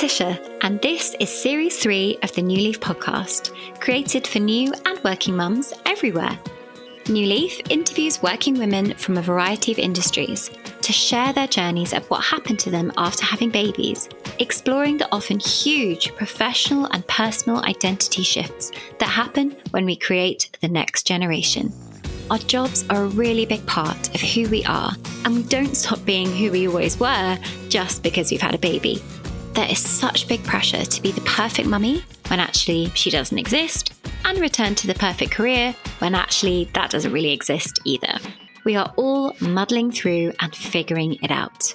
Tisha, and this is Series 3 of the New Leaf podcast, created for new and working mums everywhere. New Leaf interviews working women from a variety of industries to share their journeys of what happened to them after having babies, exploring the often huge professional and personal identity shifts that happen when we create the next generation. Our jobs are a really big part of who we are, and we don't stop being who we always were just because we've had a baby. There is such big pressure to be the perfect mummy when actually she doesn't exist, and return to the perfect career when actually that doesn't really exist either. We are all muddling through and figuring it out.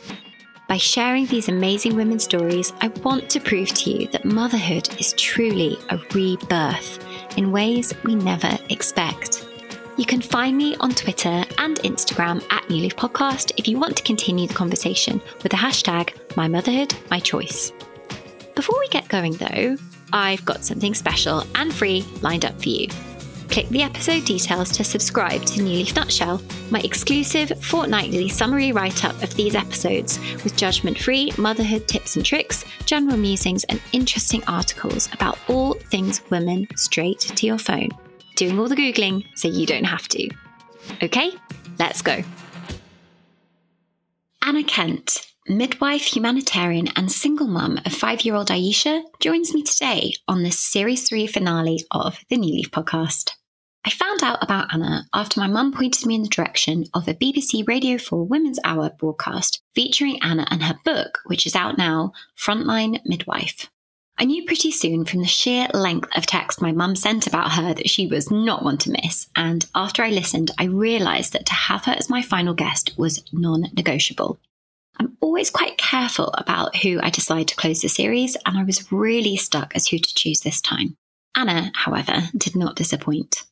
By sharing these amazing women's stories, I want to prove to you that motherhood is truly a rebirth in ways we never expect. You can find me on Twitter and Instagram at New Leaf Podcast if you want to continue the conversation with the hashtag My Motherhood, My Choice. Before we get going though, I've got something special and free lined up for you. Click the episode details to subscribe to New Leaf Nutshell, my exclusive fortnightly summary write up of these episodes with judgment free motherhood tips and tricks, general musings, and interesting articles about all things women straight to your phone doing all the Googling so you don't have to. Okay, let's go. Anna Kent, midwife, humanitarian, and single mum of five year old Aisha, joins me today on this series three finale of the New Leaf podcast. I found out about Anna after my mum pointed me in the direction of a BBC Radio 4 Women's Hour broadcast featuring Anna and her book, which is out now, Frontline Midwife. I knew pretty soon from the sheer length of text my mum sent about her that she was not one to miss. And after I listened, I realised that to have her as my final guest was non negotiable. I'm always quite careful about who I decide to close the series, and I was really stuck as who to choose this time. Anna, however, did not disappoint.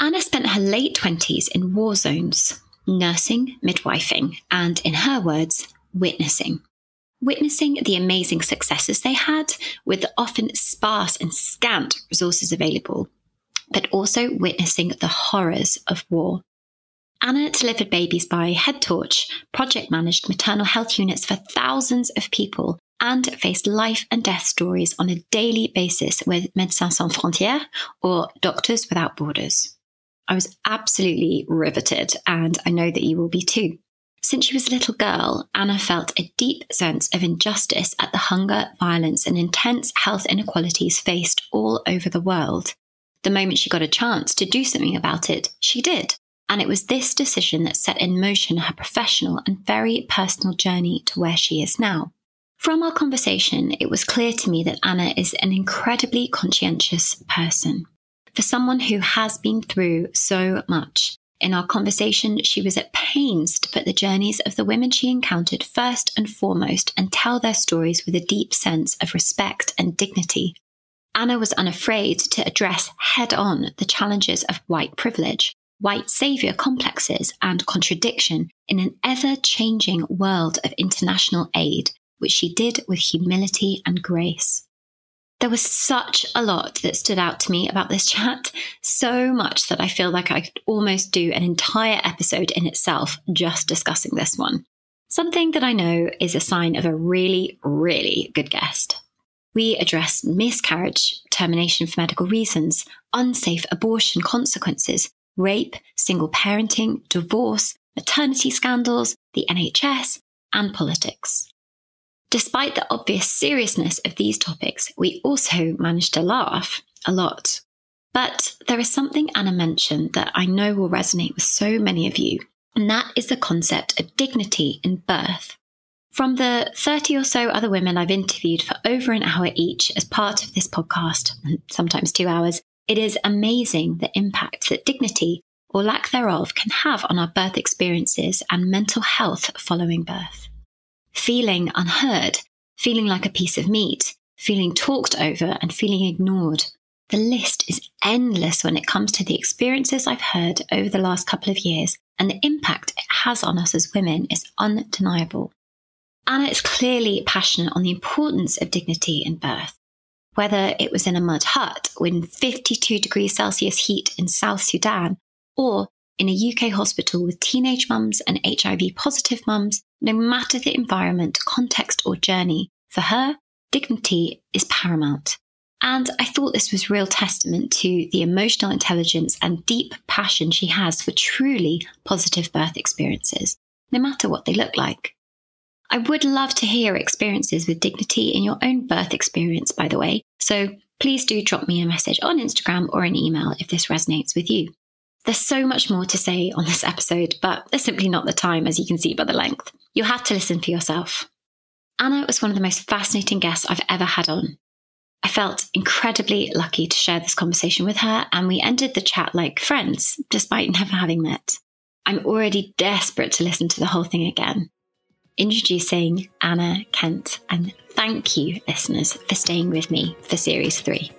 Anna spent her late 20s in war zones, nursing, midwifing, and in her words, witnessing witnessing the amazing successes they had with the often sparse and scant resources available, but also witnessing the horrors of war. Anna delivered babies by head torch, project managed maternal health units for thousands of people, and faced life and death stories on a daily basis with Médecins Sans Frontières or Doctors Without Borders. I was absolutely riveted, and I know that you will be too. Since she was a little girl, Anna felt a deep sense of injustice at the hunger, violence, and intense health inequalities faced all over the world. The moment she got a chance to do something about it, she did. And it was this decision that set in motion her professional and very personal journey to where she is now. From our conversation, it was clear to me that Anna is an incredibly conscientious person. For someone who has been through so much, in our conversation, she was at pains to put the journeys of the women she encountered first and foremost and tell their stories with a deep sense of respect and dignity. Anna was unafraid to address head on the challenges of white privilege, white savior complexes, and contradiction in an ever changing world of international aid, which she did with humility and grace. There was such a lot that stood out to me about this chat, so much that I feel like I could almost do an entire episode in itself just discussing this one. Something that I know is a sign of a really, really good guest. We address miscarriage, termination for medical reasons, unsafe abortion consequences, rape, single parenting, divorce, maternity scandals, the NHS, and politics. Despite the obvious seriousness of these topics, we also managed to laugh a lot. But there is something Anna mentioned that I know will resonate with so many of you, and that is the concept of dignity in birth. From the 30 or so other women I've interviewed for over an hour each as part of this podcast, sometimes two hours, it is amazing the impact that dignity or lack thereof can have on our birth experiences and mental health following birth feeling unheard, feeling like a piece of meat, feeling talked over, and feeling ignored. The list is endless when it comes to the experiences I've heard over the last couple of years, and the impact it has on us as women is undeniable. Anna is clearly passionate on the importance of dignity in birth. Whether it was in a mud hut in 52 degrees Celsius heat in South Sudan, or in a UK hospital with teenage mums and HIV positive mums no matter the environment, context, or journey. For her, dignity is paramount. And I thought this was real testament to the emotional intelligence and deep passion she has for truly positive birth experiences, no matter what they look like. I would love to hear experiences with dignity in your own birth experience, by the way. So please do drop me a message on Instagram or an email if this resonates with you. There's so much more to say on this episode, but there's simply not the time, as you can see by the length. You'll have to listen for yourself. Anna was one of the most fascinating guests I've ever had on. I felt incredibly lucky to share this conversation with her, and we ended the chat like friends, despite never having met. I'm already desperate to listen to the whole thing again. Introducing Anna Kent, and thank you, listeners, for staying with me for Series 3.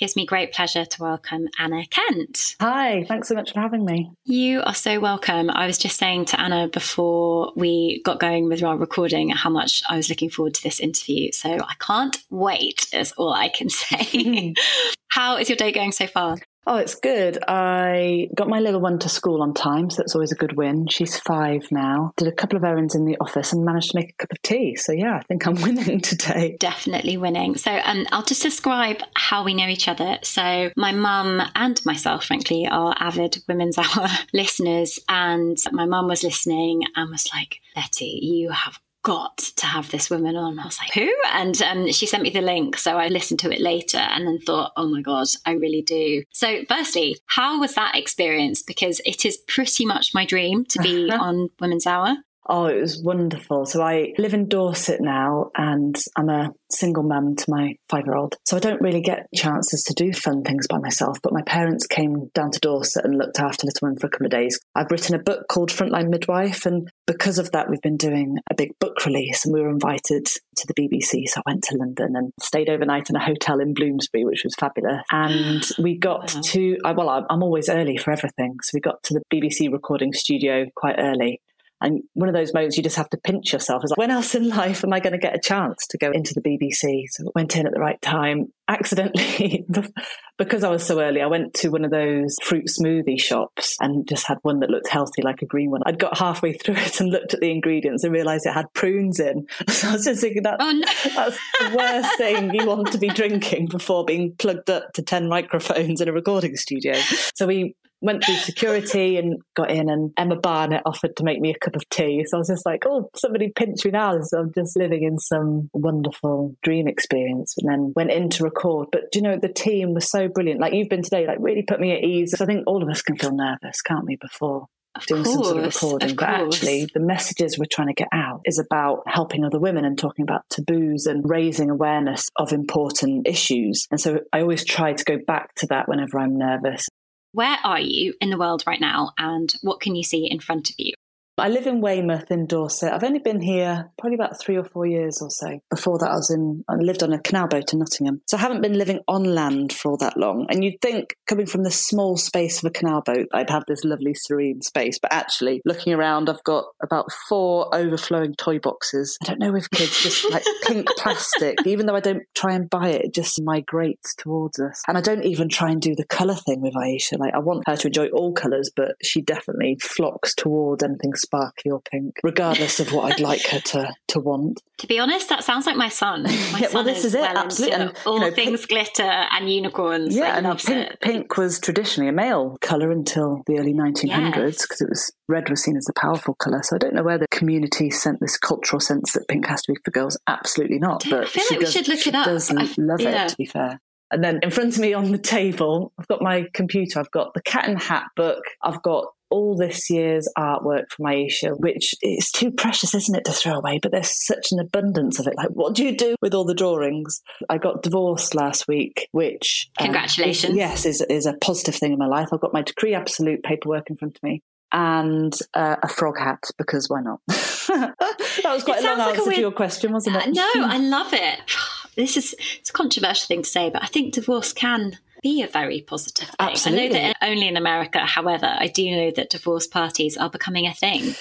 Gives me great pleasure to welcome Anna Kent. Hi, thanks so much for having me. You are so welcome. I was just saying to Anna before we got going with our recording how much I was looking forward to this interview. So I can't wait, is all I can say. how is your day going so far? Oh, it's good. I got my little one to school on time, so that's always a good win. She's five now. Did a couple of errands in the office and managed to make a cup of tea. So yeah, I think I'm winning today. Definitely winning. So um, I'll just describe how we know each other. So my mum and myself, frankly, are avid Women's Hour listeners, and my mum was listening and was like, Betty, you have got to have this woman on. I was like, who? And um, she sent me the link. So I listened to it later and then thought, oh my God, I really do. So, firstly, how was that experience? Because it is pretty much my dream to be on Women's Hour. Oh, it was wonderful. So I live in Dorset now and I'm a single mum to my five year old. So I don't really get chances to do fun things by myself, but my parents came down to Dorset and looked after little one for a couple of days. I've written a book called Frontline Midwife. And because of that, we've been doing a big book release and we were invited to the BBC. So I went to London and stayed overnight in a hotel in Bloomsbury, which was fabulous. And we got wow. to, well, I'm always early for everything. So we got to the BBC recording studio quite early and one of those moments you just have to pinch yourself. Is like, when else in life am I going to get a chance to go into the BBC? So I went in at the right time. Accidentally, because I was so early, I went to one of those fruit smoothie shops and just had one that looked healthy, like a green one. I'd got halfway through it and looked at the ingredients and realised it had prunes in. So I was just thinking that oh, no. that's the worst thing you want to be drinking before being plugged up to 10 microphones in a recording studio. So we went through security and got in and Emma Barnett offered to make me a cup of tea. So I was just like, oh, somebody pinch me now. So I'm just living in some wonderful dream experience and then went in to record. But you know, the team was so brilliant. Like you've been today, like really put me at ease. So I think all of us can feel nervous, can't we, before of doing course, some sort of recording. Of but actually, the messages we're trying to get out is about helping other women and talking about taboos and raising awareness of important issues. And so I always try to go back to that whenever I'm nervous. Where are you in the world right now, and what can you see in front of you? I live in Weymouth in Dorset. I've only been here probably about three or four years or so. Before that, I was in, I lived on a canal boat in Nottingham. So I haven't been living on land for all that long. And you'd think, coming from the small space of a canal boat, I'd have this lovely, serene space. But actually, looking around, I've got about four overflowing toy boxes. I don't know if kids just like pink plastic. Even though I don't try and buy it, it just migrates towards us. And I don't even try and do the colour thing with Aisha. Like, I want her to enjoy all colours, but she definitely flocks towards anything sparkly or pink, regardless of what I'd like her to to want. To be honest, that sounds like my son. My yeah, son well, this is, it. Well Absolutely, and, all you know, things pink, glitter and unicorns. Yeah, and pink, it. pink was traditionally a male color until the early 1900s because yes. it was red was seen as a powerful color. So I don't know where the community sent this cultural sense that pink has to be for girls. Absolutely not. But I feel like we should look it up. Does I, love yeah. it. To be fair. And then in front of me on the table, I've got my computer, I've got the cat and hat book, I've got all this year's artwork from Aisha, which is too precious, isn't it, to throw away? But there's such an abundance of it. Like, what do you do with all the drawings? I got divorced last week, which um, congratulations. Um, yes, is is a positive thing in my life. I've got my decree absolute paperwork in front of me. And uh, a frog hat because why not? that was quite a long like answer a weird... to your question, wasn't it? Uh, no, I love it. This is it's a controversial thing to say, but I think divorce can be a very positive thing. Absolutely. I know that only in America, however, I do know that divorce parties are becoming a thing.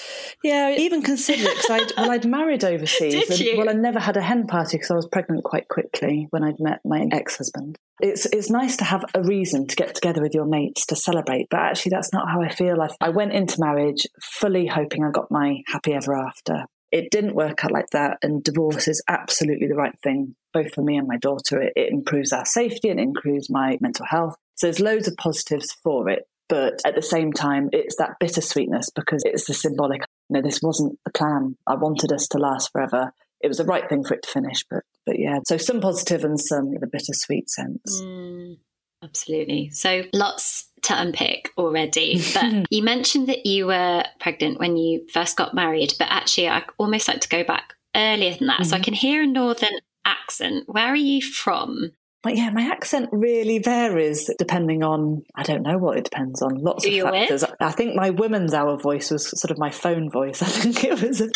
Yeah, I even considered it because I'd, well, I'd married overseas. Did and, you? Well, I never had a hen party because I was pregnant quite quickly when I'd met my ex-husband. It's it's nice to have a reason to get together with your mates to celebrate, but actually that's not how I feel. I, I went into marriage fully hoping I got my happy ever after. It didn't work out like that, and divorce is absolutely the right thing, both for me and my daughter. It, it improves our safety and improves my mental health. So there's loads of positives for it. But at the same time, it's that bittersweetness because it's the symbolic. You know, this wasn't the plan. I wanted us to last forever. It was the right thing for it to finish, but but yeah. So some positive and some the bittersweet sense. Mm, absolutely. So lots to unpick already. But you mentioned that you were pregnant when you first got married, but actually, I almost like to go back earlier than that. So I Mhm. can hear a northern accent. Where are you from? But yeah, my accent really varies depending on, I don't know what it depends on, lots Who of you're with? factors. I think my women's hour voice was sort of my phone voice. I think it was.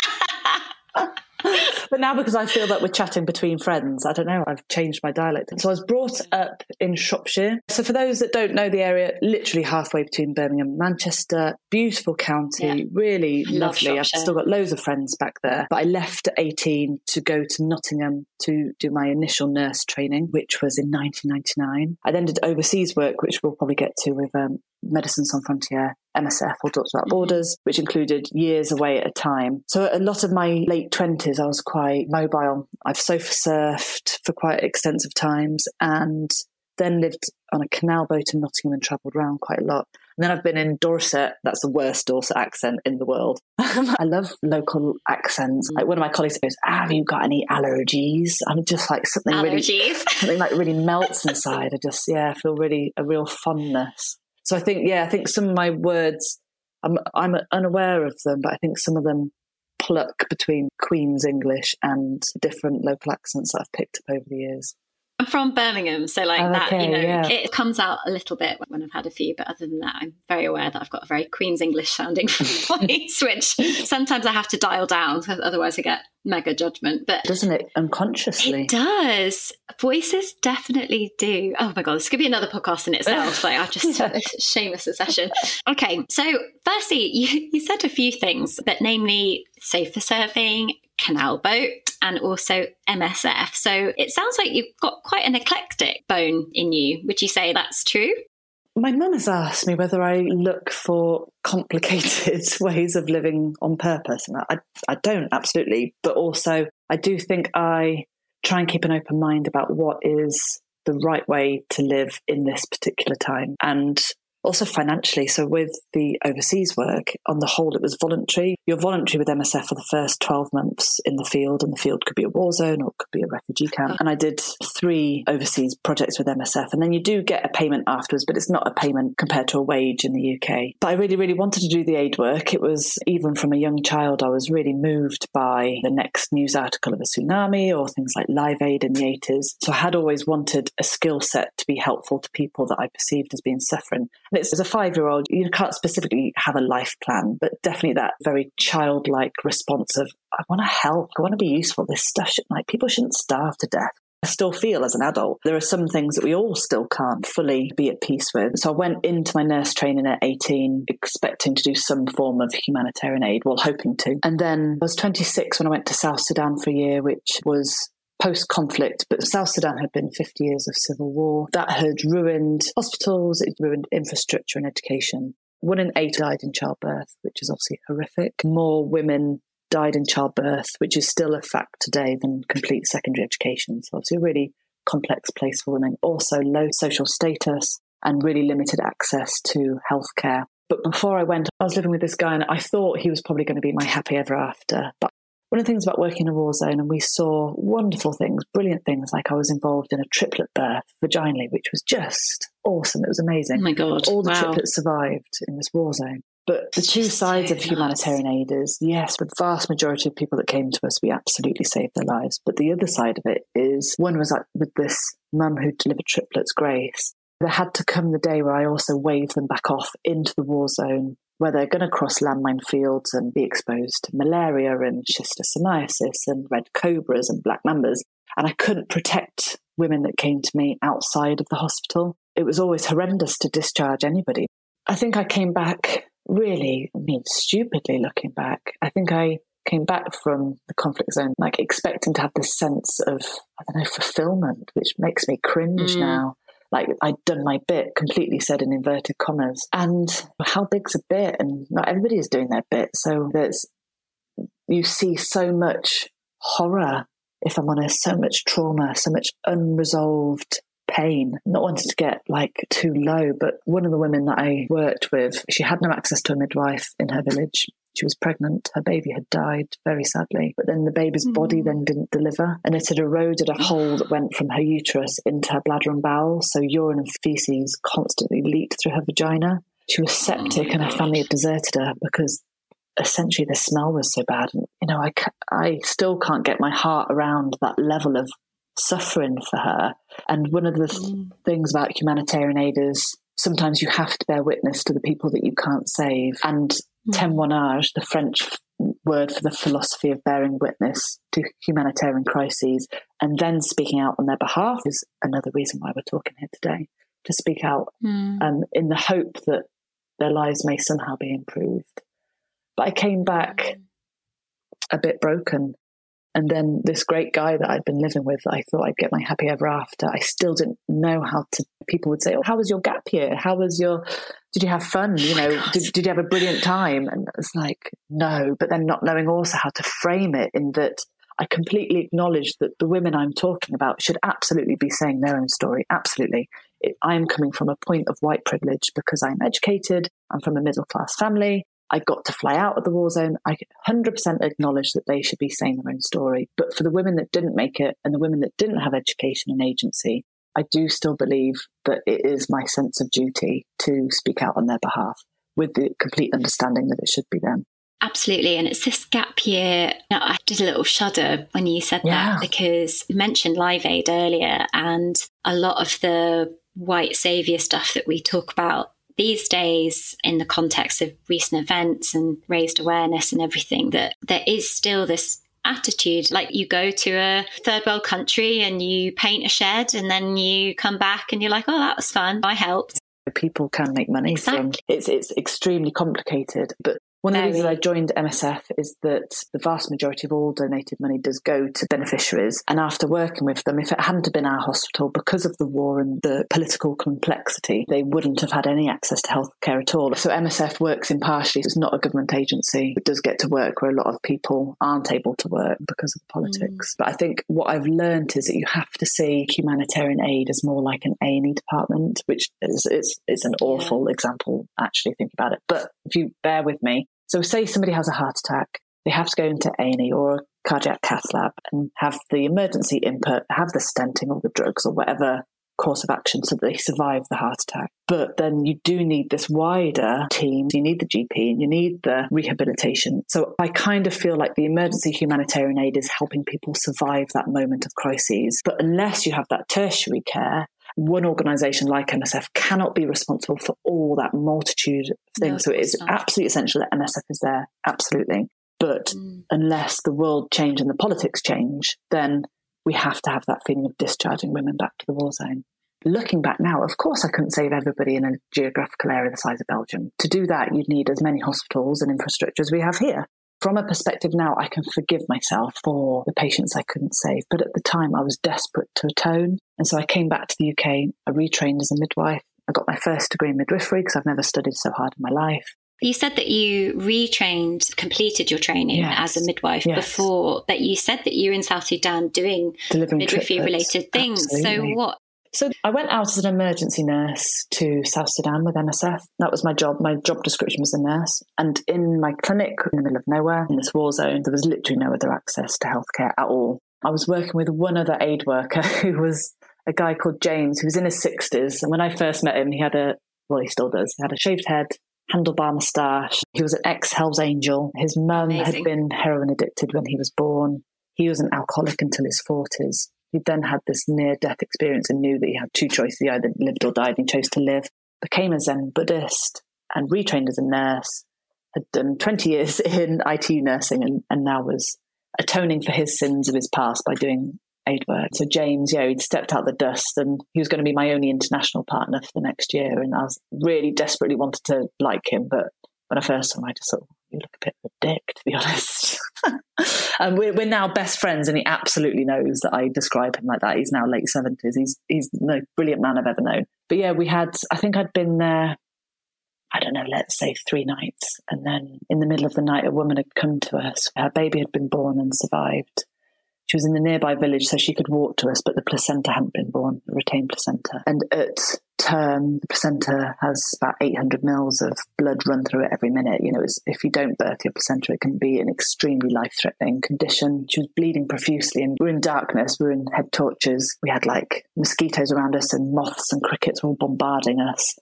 but now because I feel that we're chatting between friends, I don't know, I've changed my dialect. So I was brought up in Shropshire. So for those that don't know the area, literally halfway between Birmingham and Manchester, beautiful county, Yeah. really love lovely. I've still got loads of friends back there. But I left at 18 to go to Nottingham to do my initial nurse training, which was in 1999. I then did overseas work, which we'll probably get to with um, Médecins Sans Frontières, MSF, or Doctors Without. Borders, which included years away at a time. So a lot of my late 20s, I was quite mobile. I've sofa surfed for quite extensive times and then lived on a canal boat in Nottingham and travelled around quite a lot. And then I've been in Dorset. That's the worst Dorset accent in the world. I love local accents. Mm. Like one of my colleagues goes, "Have you got any allergies?" I'm just like something really something like really melts inside. I just yeah, I feel really a real fondness. So I think yeah, I think some of my words I'm I'm unaware of them, but I think some of them pluck between Queen's English and different local accents that I've picked up over the years. I'm from Birmingham, so like Oh, that, you know, yeah. it comes out a little bit when I've had a few, but other than that, I'm very aware that I've got a very Queen's English sounding voice, which sometimes I have to dial down otherwise I get mega judgment. But Doesn't it unconsciously? it does. Voices definitely do. Oh my god, this could be another podcast in itself. Like I've just Yeah. shameless session. Okay, so firstly, you, you said a few things, but namely sofa serving, canal boat, and also MSF. So it sounds like you've got quite an eclectic bone in you. Would you say that's true? My mum has asked me whether I look for complicated ways of living on purpose, and I, I don't absolutely, but also I do think I try and keep an open mind about what is the right way to live in this particular time, and also financially. So with the overseas work, on the whole, it was voluntary. You're voluntary with MSF for the first 12 months in the field, and the field could be a war zone or it could be a refugee camp. And I did three overseas projects with MSF, and then you do get a payment afterwards, but it's not a payment compared to a wage in the UK. But I really, really wanted to do the aid work. It was even from a young child, I was really moved by the next news article of a tsunami or things like Live Aid in the 80s. So I had always wanted a skill set to be helpful to people that I perceived as being suffering. It's as a five year old, you can't specifically have a life plan, but definitely that very childlike response of, I want to help, I want to be useful. This stuff, should, like, people shouldn't starve to death. I still feel as an adult, there are some things that we all still can't fully be at peace with. So I went into my nurse training at 18, expecting to do some form of humanitarian aid, well, hoping to. And then I was 26 when I went to South Sudan for a year, which was post conflict, but South Sudan had been 50 years of civil war. That had ruined hospitals, it ruined infrastructure and education. One in eight died in childbirth, which is obviously horrific. More women died in childbirth, which is still a fact today, than complete secondary education. So, obviously, a really complex place for women. Also, low social status and really limited access to healthcare. But before I went, I was living with this guy, and I thought he was probably going to be my happy ever after. But one of the things about working in a war zone, and we saw wonderful things, brilliant things, like I was involved in a triplet birth vaginally, which was just awesome. It was amazing. Oh my god! All the wow. triplets survived in this war zone. But the two sides so of humanitarian aid is yes, the vast majority of people that came to us, we absolutely saved their lives. But the other side of it is one was like with this mum who delivered triplets, Grace. There had to come the day where I also waved them back off into the war zone where they're going to cross landmine fields and be exposed to malaria and schistosomiasis and red cobras and black mambas. And I couldn't protect women that came to me outside of the hospital. It was always horrendous to discharge anybody. I think I came back really, I mean, stupidly looking back. I think I came back from the conflict zone, like expecting to have this sense of, I don't know, fulfillment, which makes me cringe mm. now. Like I'd done my bit, completely said in inverted commas. And how big's a bit? And not everybody is doing their bit. So there's, you see so much horror, if I'm honest, so much trauma, so much unresolved pain, not wanting to get like too low. But one of the women that I worked with, she had no access to a midwife in her village. She was pregnant. Her baby had died very sadly, but then the baby's mm. body then didn't deliver, and it had eroded a hole that went from her uterus into her bladder and bowel. So urine and feces constantly leaked through her vagina. She was septic, and her family had deserted her because essentially the smell was so bad. And you know, I I still can't get my heart around that level of suffering for her. And one of the th- mm. things about humanitarian aid is sometimes you have to bear witness to the people that you can't save. And. Témoignage, the French word for the philosophy of bearing witness to humanitarian crises and then speaking out on their behalf is another reason why we're talking here today. To speak out mm. um, in the hope that their lives may somehow be improved. But I came back hmm. a bit broken and then this great guy that I'd been living with, I thought I'd get my happy ever after. I still didn't know how to. People would say, "Oh, how was your gap year? How was your? Did you have fun? You know, did, did you have a brilliant time?" And it's like, no. But then not knowing also how to frame it in that I completely acknowledge that the women I'm talking about should absolutely be saying their own story. Absolutely. I am coming from a point of white privilege because I'm educated. I'm from a middle class family. I got to fly out of the war zone. I 100% acknowledge that they should be saying their own story. But for the women that didn't make it and the women that didn't have education and agency, I do still believe that it is my sense of duty to speak out on their behalf with the complete understanding that it should be them. Absolutely. And it's this gap year. I did a little shudder when you said yeah. that because you mentioned Live Aid earlier, and a lot of the white savior stuff that we talk about these days, in the context of recent events and raised awareness and everything, that there is still this attitude like you go to a third world country and you paint a shed and then you come back and you're like oh that was fun i helped people can make money exactly. from it's it's extremely complicated but one of the reasons I joined MSF is that the vast majority of all donated money does go to beneficiaries. And after working with them, if it hadn't been our hospital, because of the war and the political complexity, they wouldn't have had any access to healthcare at all. So MSF works impartially. It's not a government agency. It does get to work where a lot of people aren't able to work because of politics. Mm. But I think what I've learned is that you have to see humanitarian aid as more like an A&E department, which is, is, is an awful yeah. example, actually, think about it. But if you bear with me, so say somebody has a heart attack, they have to go into A&E or a cardiac cath lab and have the emergency input, have the stenting or the drugs or whatever course of action so that they survive the heart attack. But then you do need this wider team. You need the GP and you need the rehabilitation. So I kind of feel like the emergency humanitarian aid is helping people survive that moment of crises. But unless you have that tertiary care, one organization like MSF cannot be responsible for all that multitude of things. No, so it is not. absolutely essential that MSF is there, absolutely. But mm. unless the world change and the politics change, then we have to have that feeling of discharging women back to the war zone. Looking back now, of course, I couldn't save everybody in a geographical area the size of Belgium. To do that, you'd need as many hospitals and infrastructure as we have here from a perspective now, I can forgive myself for the patients I couldn't save. But at the time, I was desperate to atone. And so I came back to the UK. I retrained as a midwife. I got my first degree in midwifery because I've never studied so hard in my life. You said that you retrained, completed your training yes. as a midwife yes. before, but you said that you were in South Sudan doing Delivering midwifery related things. Absolutely. So, what so I went out as an emergency nurse to South Sudan with MSF. That was my job. My job description was a nurse. And in my clinic in the middle of nowhere, in this war zone, there was literally no other access to healthcare at all. I was working with one other aid worker who was a guy called James, who was in his 60s. And when I first met him, he had a, well, he still does, he had a shaved head, handlebar moustache. He was an ex Hells Angel. His mum had been heroin addicted when he was born. He was an alcoholic until his 40s. He then had this near death experience and knew that he had two choices. He either lived or died and chose to live. Became a Zen Buddhist and retrained as a nurse. Had done 20 years in IT nursing and, and now was atoning for his sins of his past by doing aid work. So James, yeah, he'd stepped out the dust and he was going to be my only international partner for the next year. And I was really desperately wanted to like him, but when I first saw him, I just thought, you look a bit of a dick, to be honest. and we're, we're now best friends, and he absolutely knows that I describe him like that. He's now late seventies. He's he's the brilliant man I've ever known. But yeah, we had. I think I'd been there. I don't know, let's say three nights. And then in the middle of the night, a woman had come to us. Her baby had been born and survived. She was in the nearby village, so she could walk to us, but the placenta hadn't been born, retained placenta. And at term, the placenta has about 800 mils of blood run through it every minute. You know, if you don't birth your placenta, it can be an extremely life threatening condition. She was bleeding profusely, and we are in darkness, we are in head torches. We had like mosquitoes around us, and moths and crickets were all bombarding us.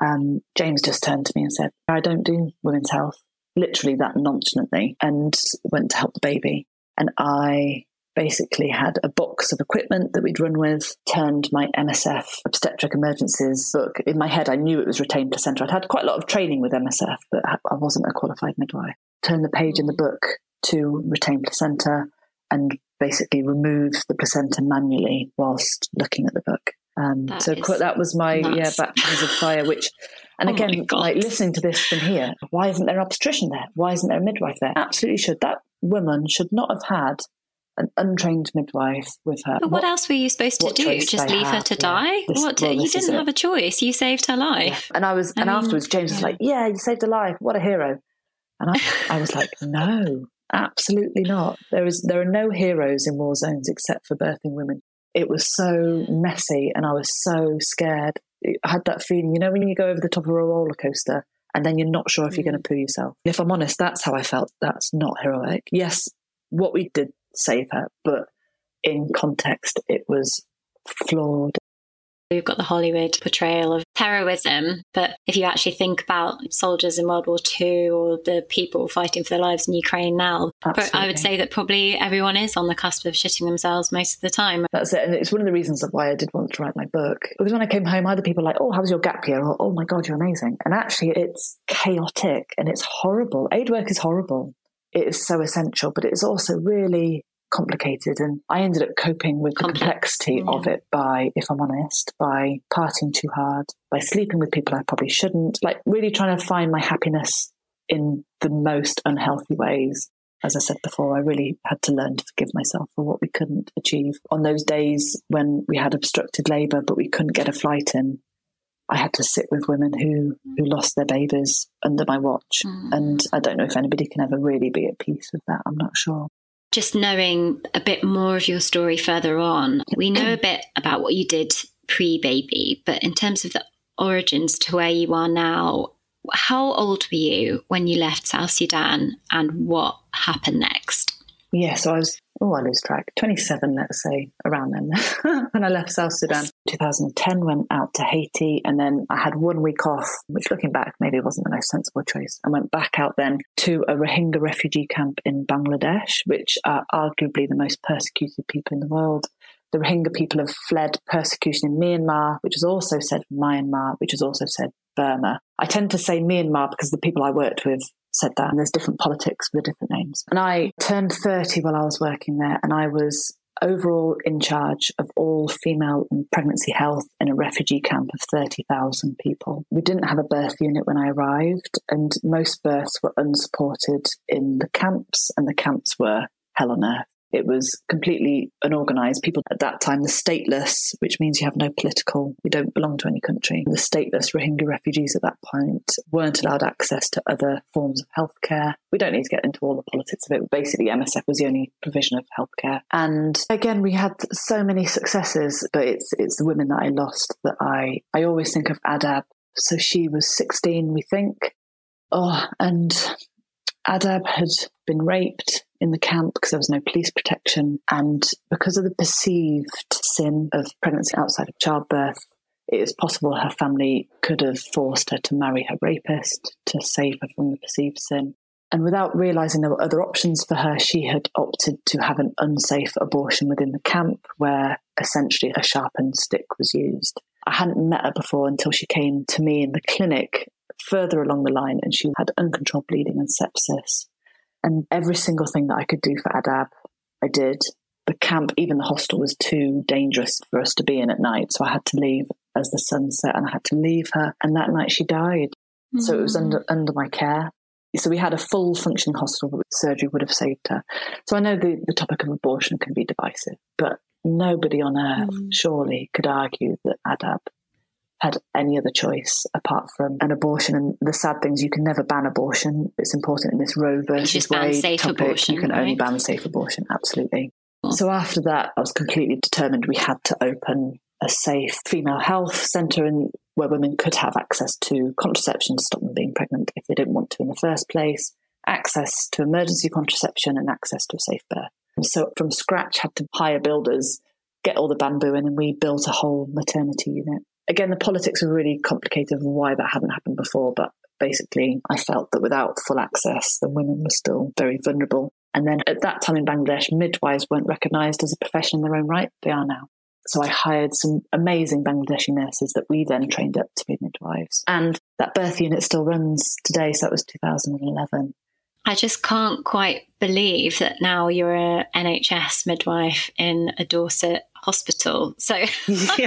Um, James just turned to me and said, I don't do women's health, literally that nonchalantly, and went to help the baby. And I basically had a box of equipment that we'd run with, turned my MSF obstetric emergencies book. In my head, I knew it was retained placenta. I'd had quite a lot of training with MSF, but I wasn't a qualified midwife. Turned the page in the book to retained placenta and basically removed the placenta manually whilst looking at the book. Um, so that was my nuts. yeah baptism of fire. Which, and oh again, like listening to this from here, why isn't there an obstetrician there? Why isn't there a midwife there? Absolutely should. That woman should not have had an untrained midwife with her. But what, what else were you supposed to do? Just leave her to yeah. die? This, what? Well, you didn't have a choice. You saved her life. Yeah. And I was, I and mean, afterwards, James yeah. was like, "Yeah, you saved her life. What a hero!" And I, I was like, "No, absolutely not. There is, there are no heroes in war zones except for birthing women." It was so messy, and I was so scared. I had that feeling, you know, when you go over the top of a roller coaster and then you're not sure if you're going to poo yourself. If I'm honest, that's how I felt. That's not heroic. Yes, what we did save her, but in context, it was flawed. We've got the Hollywood portrayal of heroism, but if you actually think about soldiers in World War II or the people fighting for their lives in Ukraine now, I would say that probably everyone is on the cusp of shitting themselves most of the time. That's it. And it's one of the reasons of why I did want to write my book. Because when I came home, either people were like, oh, how was your gap year? Or, oh my God, you're amazing. And actually, it's chaotic and it's horrible. Aid work is horrible it is so essential, but it is also really complicated. And I ended up coping with the complexity yeah. of it by, if I'm honest, by partying too hard, by sleeping with people I probably shouldn't, like really trying to find my happiness in the most unhealthy ways. As I said before, I really had to learn to forgive myself for what we couldn't achieve. On those days when we had obstructed labour, but we couldn't get a flight in, I had to sit with women who who lost their babies under my watch, mm. and I don't know if anybody can ever really be at peace with that. I'm not sure. Just knowing a bit more of your story further on, we know a bit about what you did pre baby, but in terms of the origins to where you are now, how old were you when you left South Sudan, and what happened next? Yeah, so I was, oh, I lose track, 27, let's say, around then, when I left South Sudan. 2010, went out to Haiti, and then I had one week off, which looking back, maybe wasn't the most sensible choice. I went back out then to a Rohingya refugee camp in Bangladesh, which are arguably the most persecuted people in the world. The Rohingya people have fled persecution in Myanmar, which is also said Myanmar, which is also said Burma. I tend to say Myanmar because the people I worked with said that, and there's different politics with different names. And I turned 30 while I was working there, and I was overall in charge of all female and pregnancy health in a refugee camp of 30,000 people. We didn't have a birth unit when I arrived, and most births were unsupported in the camps, and the camps were hell on earth. It was completely unorganized. People at that time, the stateless, which means you have no political, you don't belong to any country. The stateless Rohingya refugees at that point weren't allowed access to other forms of healthcare. We don't need to get into all the politics of it, basically, MSF was the only provision of healthcare. And again, we had so many successes, but it's it's the women that I lost that I I always think of Adab. So she was 16, we think. Oh, and Adab had been raped in the camp because there was no police protection. And because of the perceived sin of pregnancy outside of childbirth, it is possible her family could have forced her to marry her rapist to save her from the perceived sin. And without realizing there were other options for her, she had opted to have an unsafe abortion within the camp where essentially a sharpened stick was used. I hadn't met her before until she came to me in the clinic further along the line and she had uncontrolled bleeding and sepsis. And every single thing that I could do for Adab, I did. the camp, even the hostel, was too dangerous for us to be in at night. So I had to leave as the sun set and I had to leave her. And that night she died. Mm. So it was under, under my care. So we had a full functioning hostel, but surgery would have saved her. So I know the, the topic of abortion can be divisive, but nobody on earth mm. surely could argue that Adab had any other choice apart from an abortion. And the sad things you can never ban abortion. It's important in this Roe versus Wade topic. Abortion, you can right? only ban safe abortion. Absolutely. So after that, I was completely determined we had to open a safe female health centre in, where women could have access to contraception to stop them being pregnant if they didn't want to in the first place, access to emergency contraception, and access to a safe birth. And so from scratch, had to hire builders, get all the bamboo in, and we built a whole maternity unit. Again, the politics were really complicated of why that hadn't happened before, but basically, I felt that without full access, the women were still very vulnerable. And then at that time in Bangladesh, midwives weren't recognised as a profession in their own right. They are now. So I hired some amazing Bangladeshi nurses that we then trained up to be midwives. And that birth unit still runs today. So that was 2011. I just can't quite believe that now you're a NHS midwife in a Dorset hospital. So I'm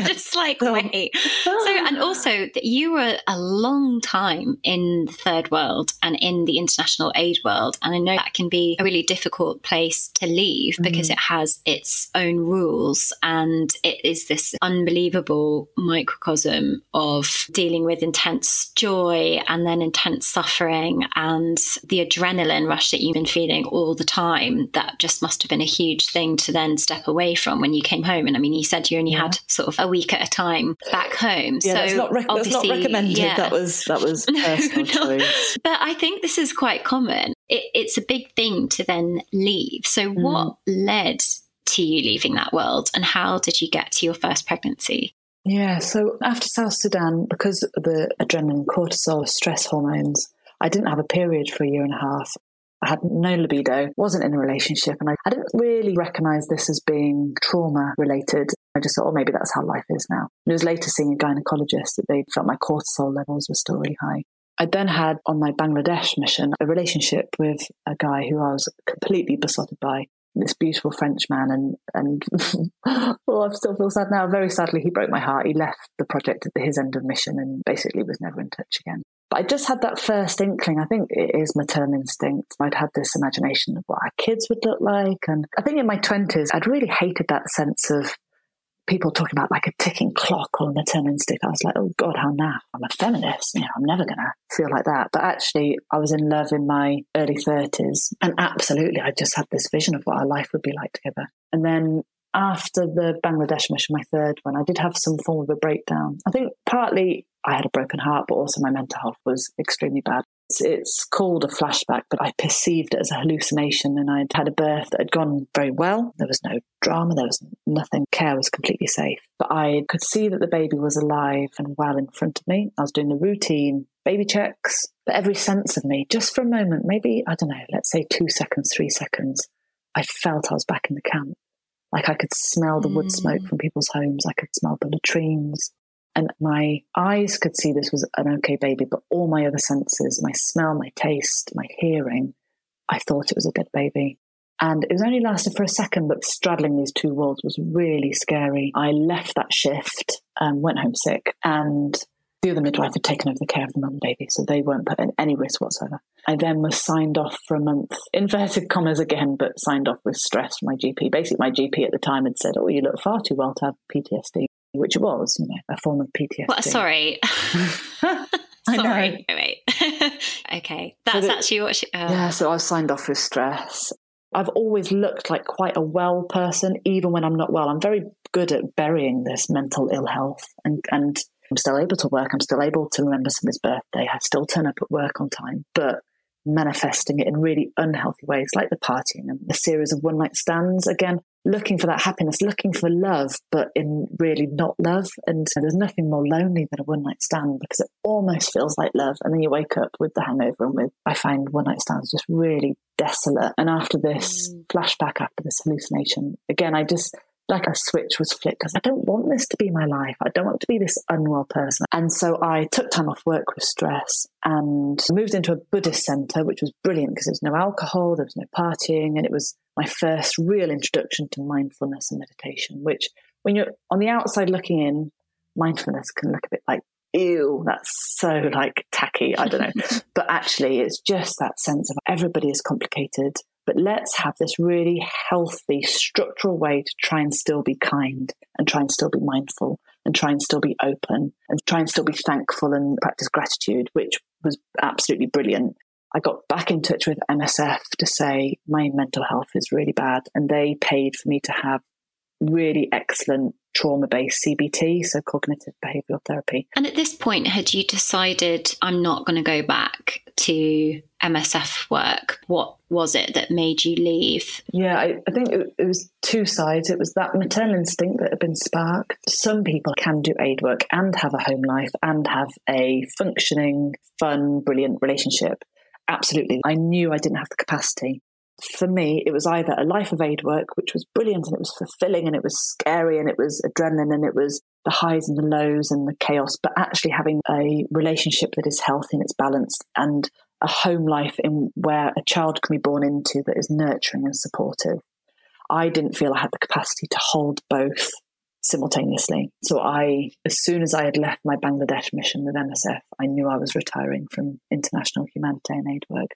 just like, oh. wait. So, and also that you were a long time in the third world and in the international aid world. And I know that can be a really difficult place to leave mm. because it has its own rules and it is this unbelievable microcosm of dealing with intense joy and then intense suffering and the adrenaline rush that you've been feeling all the time. That just must have been a huge thing to then step away from when you came home And I mean, you said you only yeah. had sort of a week at a time back home. Yeah, so that's not, rec- that's not recommended. Yeah. That was that was personal no. But I think this is quite common. It, it's a big thing to then leave. So, mm. what led to you leaving that world, and how did you get to your first pregnancy? Yeah, so after South Sudan, because of the adrenaline, cortisol, stress hormones, I didn't have a period for a year and a half. I had no libido, wasn't in a relationship, and I, I didn't really recognize this as being trauma related. I just thought, oh, maybe that's how life is now. It was later seeing a gynecologist that they felt my cortisol levels were still really high. I then had on my Bangladesh mission a relationship with a guy who I was completely besotted by. This beautiful French man, and and oh, I still feel sad now. Very sadly, he broke my heart. He left the project at his end of mission and basically was never in touch again. But I just had that first inkling. I think it is maternal instinct. I'd had this imagination of what our kids would look like. And I think in my 20s, I'd really hated that sense of people talking about like a ticking clock or maternal instinct. I was like, oh God, how now? I'm a feminist. You know, I'm never going to feel like that. But actually, I was in love in my early 30s. And absolutely, I just had this vision of what our life would be like together. And then after the Bangladesh mission, my third one, I did have some form of a breakdown. I think partly I had a broken heart, but also my mental health was extremely bad. It's, it's, called a flashback, but I perceived it as a hallucination. And I'd had a birth that had gone very well. There was no drama, there was nothing. Care was completely safe. But I could see that the baby was alive and well in front of me. I was doing the routine baby checks, but every sense of me, just for a moment, maybe, I don't know, let's say two seconds, three seconds, I felt I was back in the camp. Like I could smell the wood smoke mm. from people's homes. I could smell the latrines. And my eyes could see this was an okay baby, but all my other senses, my smell, my taste, my hearing, I thought it was a dead baby. And it was only lasted for a second, but straddling these two worlds was really scary. I left that shift, um, went home sick, and the other midwife had taken over the care of the mum and baby, so they weren't put in any risk whatsoever. I then was signed off for a month, inverted commas again, but signed off with stress from my GP. Basically, my GP at the time had said, Oh, you look far too well to have PTSD, which it was, you know, a form of PTSD. Well, sorry. Sorry. Wait. okay. That's so actually what she. Oh. Yeah, so I was signed off with stress. I've always looked like quite a well person, even when I'm not well. I'm very good at burying this mental ill health and, and I'm still able to work. I'm still able to remember somebody's birthday. I still turn up at work on time, but manifesting it in really unhealthy ways, like the partying and the series of one night stands. Again, looking for that happiness, looking for love, but in really not love. And there's nothing more lonely than a one night stand because it almost feels like love. And then you wake up with the hangover and with, I find one night stands just really desolate. And after this mm. flashback, after this hallucination, again, I just, like a switch was flicked. Because I don't want this to be my life. I don't want to be this unwell person. And so I took time off work with stress and moved into a Buddhist center, which was brilliant because there was no alcohol, there was no partying, and it was my first real introduction to mindfulness and meditation, which when you're on the outside looking in, mindfulness can look a bit like, ew, that's so like tacky. I don't know. but actually, it's just that sense of everybody is complicated. But let's have this really healthy, structural way to try and still be kind and try and still be mindful and try and still be open and try and still be thankful and practice gratitude, which was absolutely brilliant. I got back in touch with MSF to say my mental health is really bad, and they paid for me to have really excellent trauma based CBT, so cognitive behavioral therapy. And at this point, had you decided, I'm not going to go back to MSF work? What was it that made you leave? Yeah, I, I think it, it, was two sides. It was that maternal instinct that had been sparked. Some people can do aid work and have a home life and have a functioning, fun, brilliant relationship. Absolutely. I knew I didn't have the capacity for me, it was either a life of aid work, which was brilliant and it was fulfilling and it was scary and it was adrenaline and it was the highs and the lows and the chaos, but actually having a relationship that is healthy and it's balanced and a home life in where a child can be born into that is nurturing and supportive. I didn't feel I had the capacity to hold both simultaneously. So I, as soon as I had left my Bangladesh mission with MSF, I knew I was retiring from international humanitarian aid work.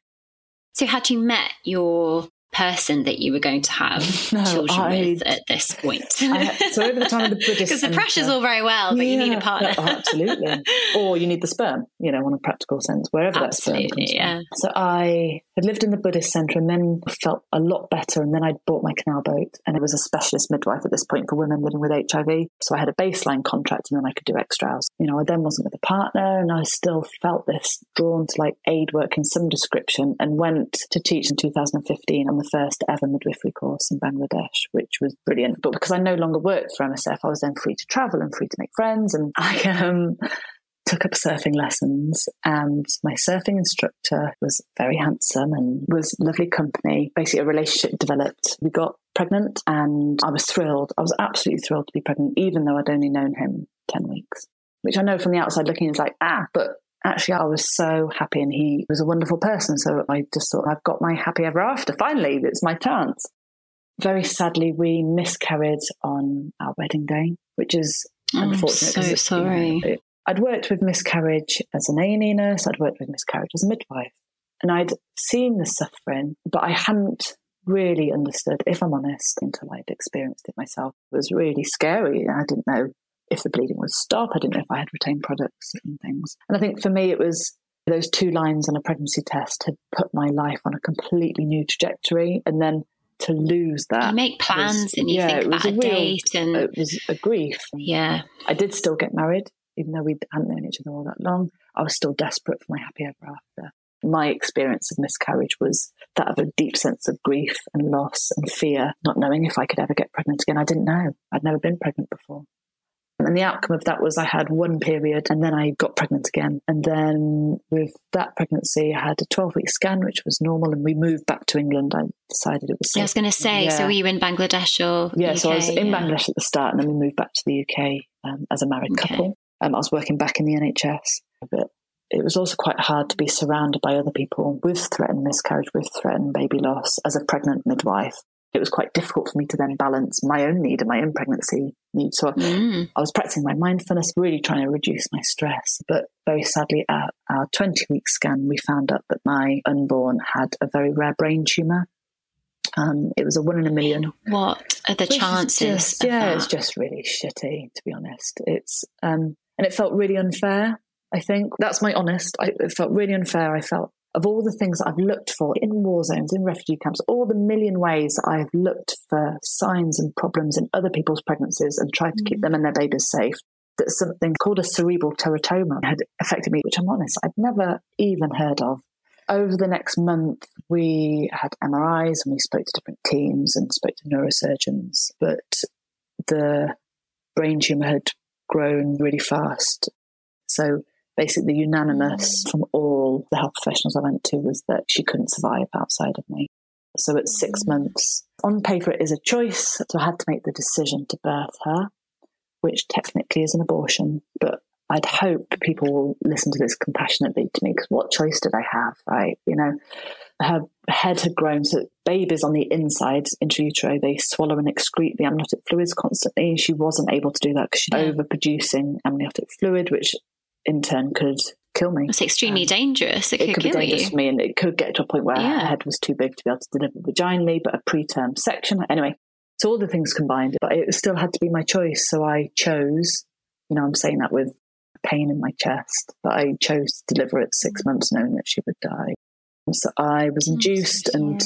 So, had you met your person that you were going to have no, children I, with at this point? I, so over the time of the Buddhist because the pressure's all very well, but yeah, you need a partner. oh, absolutely, or you need the sperm. You know, in a practical sense, wherever absolutely, that sperm comes yeah. from. So I had lived in the Buddhist centre and then felt a lot better. And then I'd bought my canal boat, and it was a specialist midwife at this point for women living with HIV. So I had a baseline contract, and then I could do extra hours. You know, I then wasn't with a partner, and I still felt this drawn to like aid work in some description, and went to teach in 2015 on the first ever midwifery course in Bangladesh, which was brilliant. But because I no longer worked for MSF, I was then free to travel and free to make friends, and I um took up surfing lessons and my surfing instructor was very handsome and was lovely company. Basically a relationship developed. We got pregnant and I was thrilled. I was absolutely thrilled to be pregnant, even though I'd only known him 10 weeks, which I know from the outside looking is like, ah, but actually I was so happy and he was a wonderful person. So I just thought, I've got my happy ever after. Finally, it's my chance. Very sadly, we miscarried on our wedding day, which is oh, unfortunate. I'm so sorry. You know, it, I'd worked with miscarriage as an A&E nurse, I'd worked with miscarriage as a midwife, and I'd seen the suffering, but I hadn't really understood, if I'm honest, until I'd experienced it myself. It was really scary. I didn't know if the bleeding would stop. I didn't know if I had retained products and things. And I think for me, it was those two lines on a pregnancy test had put my life on a completely new trajectory. And then to lose that. You make plans was, and you yeah, think about a, real, date and it was a grief. Yeah. I did still get married even though we hadn't known each other all that long, I was still desperate for my happy ever after. My experience of miscarriage was that of a deep sense of grief and loss and fear, not knowing if I could ever get pregnant again. I didn't know. I'd never been pregnant before. And the outcome of that was I had one period and then I got pregnant again. And then with that pregnancy, I had a 12 week scan, which was normal. And we moved back to England. I decided it was safe. I was going to say, yeah. so were you in Bangladesh or? Yeah, UK? so I was in yeah. Bangladesh at the start and then we moved back to the UK um, as a married okay. couple. Um, I was working back in the NHS, but it was also quite hard to be surrounded by other people with threatened miscarriage, with threatened baby loss as a pregnant midwife. It was quite difficult for me to then balance my own need and my own pregnancy need. So mm. I was practicing my mindfulness, really trying to reduce my stress. But very sadly, at our 20 week scan, we found out that my unborn had a very rare brain tumour. Um, it was a one in a million. What are the chances? Just, yeah, that? it's just really shitty, to be honest. It's um, and it felt really unfair. I think that's my honest. I, it felt really unfair. I felt of all the things I've looked for in war zones, in refugee camps, all the million ways I've looked for signs and problems in other people's pregnancies and tried to keep mm. them and their babies safe, that something called a cerebral teratoma had affected me, which I'm honest, I'd never even heard of. Over the next month, we had MRIs and we spoke to different teams and spoke to neurosurgeons, but the brain tumor had grown really fast. So basically, unanimous from all the health professionals I went to was that she couldn't survive outside of me. So at six mm. months, on paper, it is a choice. So I had to make the decision to birth her, which technically is an abortion. But I'd hope people will listen to this compassionately to me because what choice did I have, right? You know, her head had grown. So babies on the inside, intrautero, they swallow and excrete the amniotic fluids constantly. She wasn't able to do that because she's yeah. overproducing amniotic fluid, which in turn could kill me. It's extremely um, dangerous. It, it could, be dangerous you. for me, and it could get to a point where yeah. her head was too big to be able to deliver vaginally, but a preterm section. Anyway, so all the things combined, but it still had to be my choice. So I chose. You know, I'm saying that with pain in my chest, but I chose to deliver at six months, knowing that she would die. So I was oh, induced so and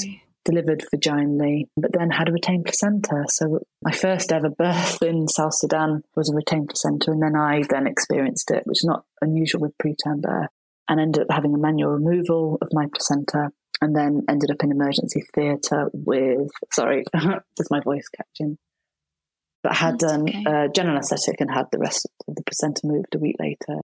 delivered vaginally, but then had a retained placenta. So my first ever birth in South Sudan was a retained placenta, and then I then experienced it, which is not unusual with preterm birth, and ended up having a manual removal of my placenta, and then ended up in emergency theatre with sorry, is my voice catching? But had done um, okay. a general anaesthetic and had the rest of the placenta moved a week later.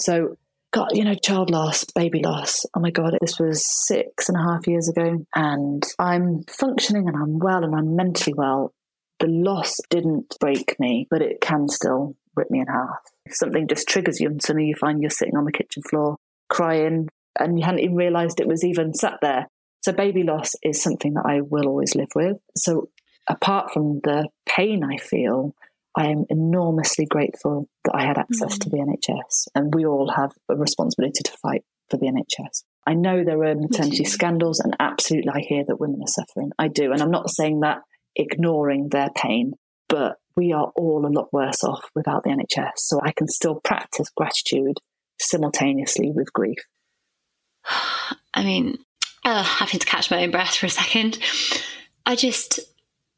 So God, you know, child loss, baby loss. Oh my God, this was six and a half years ago. And I'm functioning and I'm well and I'm mentally well. The loss didn't break me, but it can still rip me in half. If something just triggers you and suddenly you find you're sitting on the kitchen floor crying and you hadn't even realized it was even sat there. So baby loss is something that I will always live with. So apart from the pain I feel, I am enormously grateful that I had access mm-hmm. to the NHS, and we all have a responsibility to fight for the NHS. I know there are maternity scandals, and absolutely I hear that women are suffering. I do. And I'm not saying that ignoring their pain, but we are all a lot worse off without the NHS. So I can still practice gratitude simultaneously with grief. I mean, uh, having to catch my own breath for a second. I just,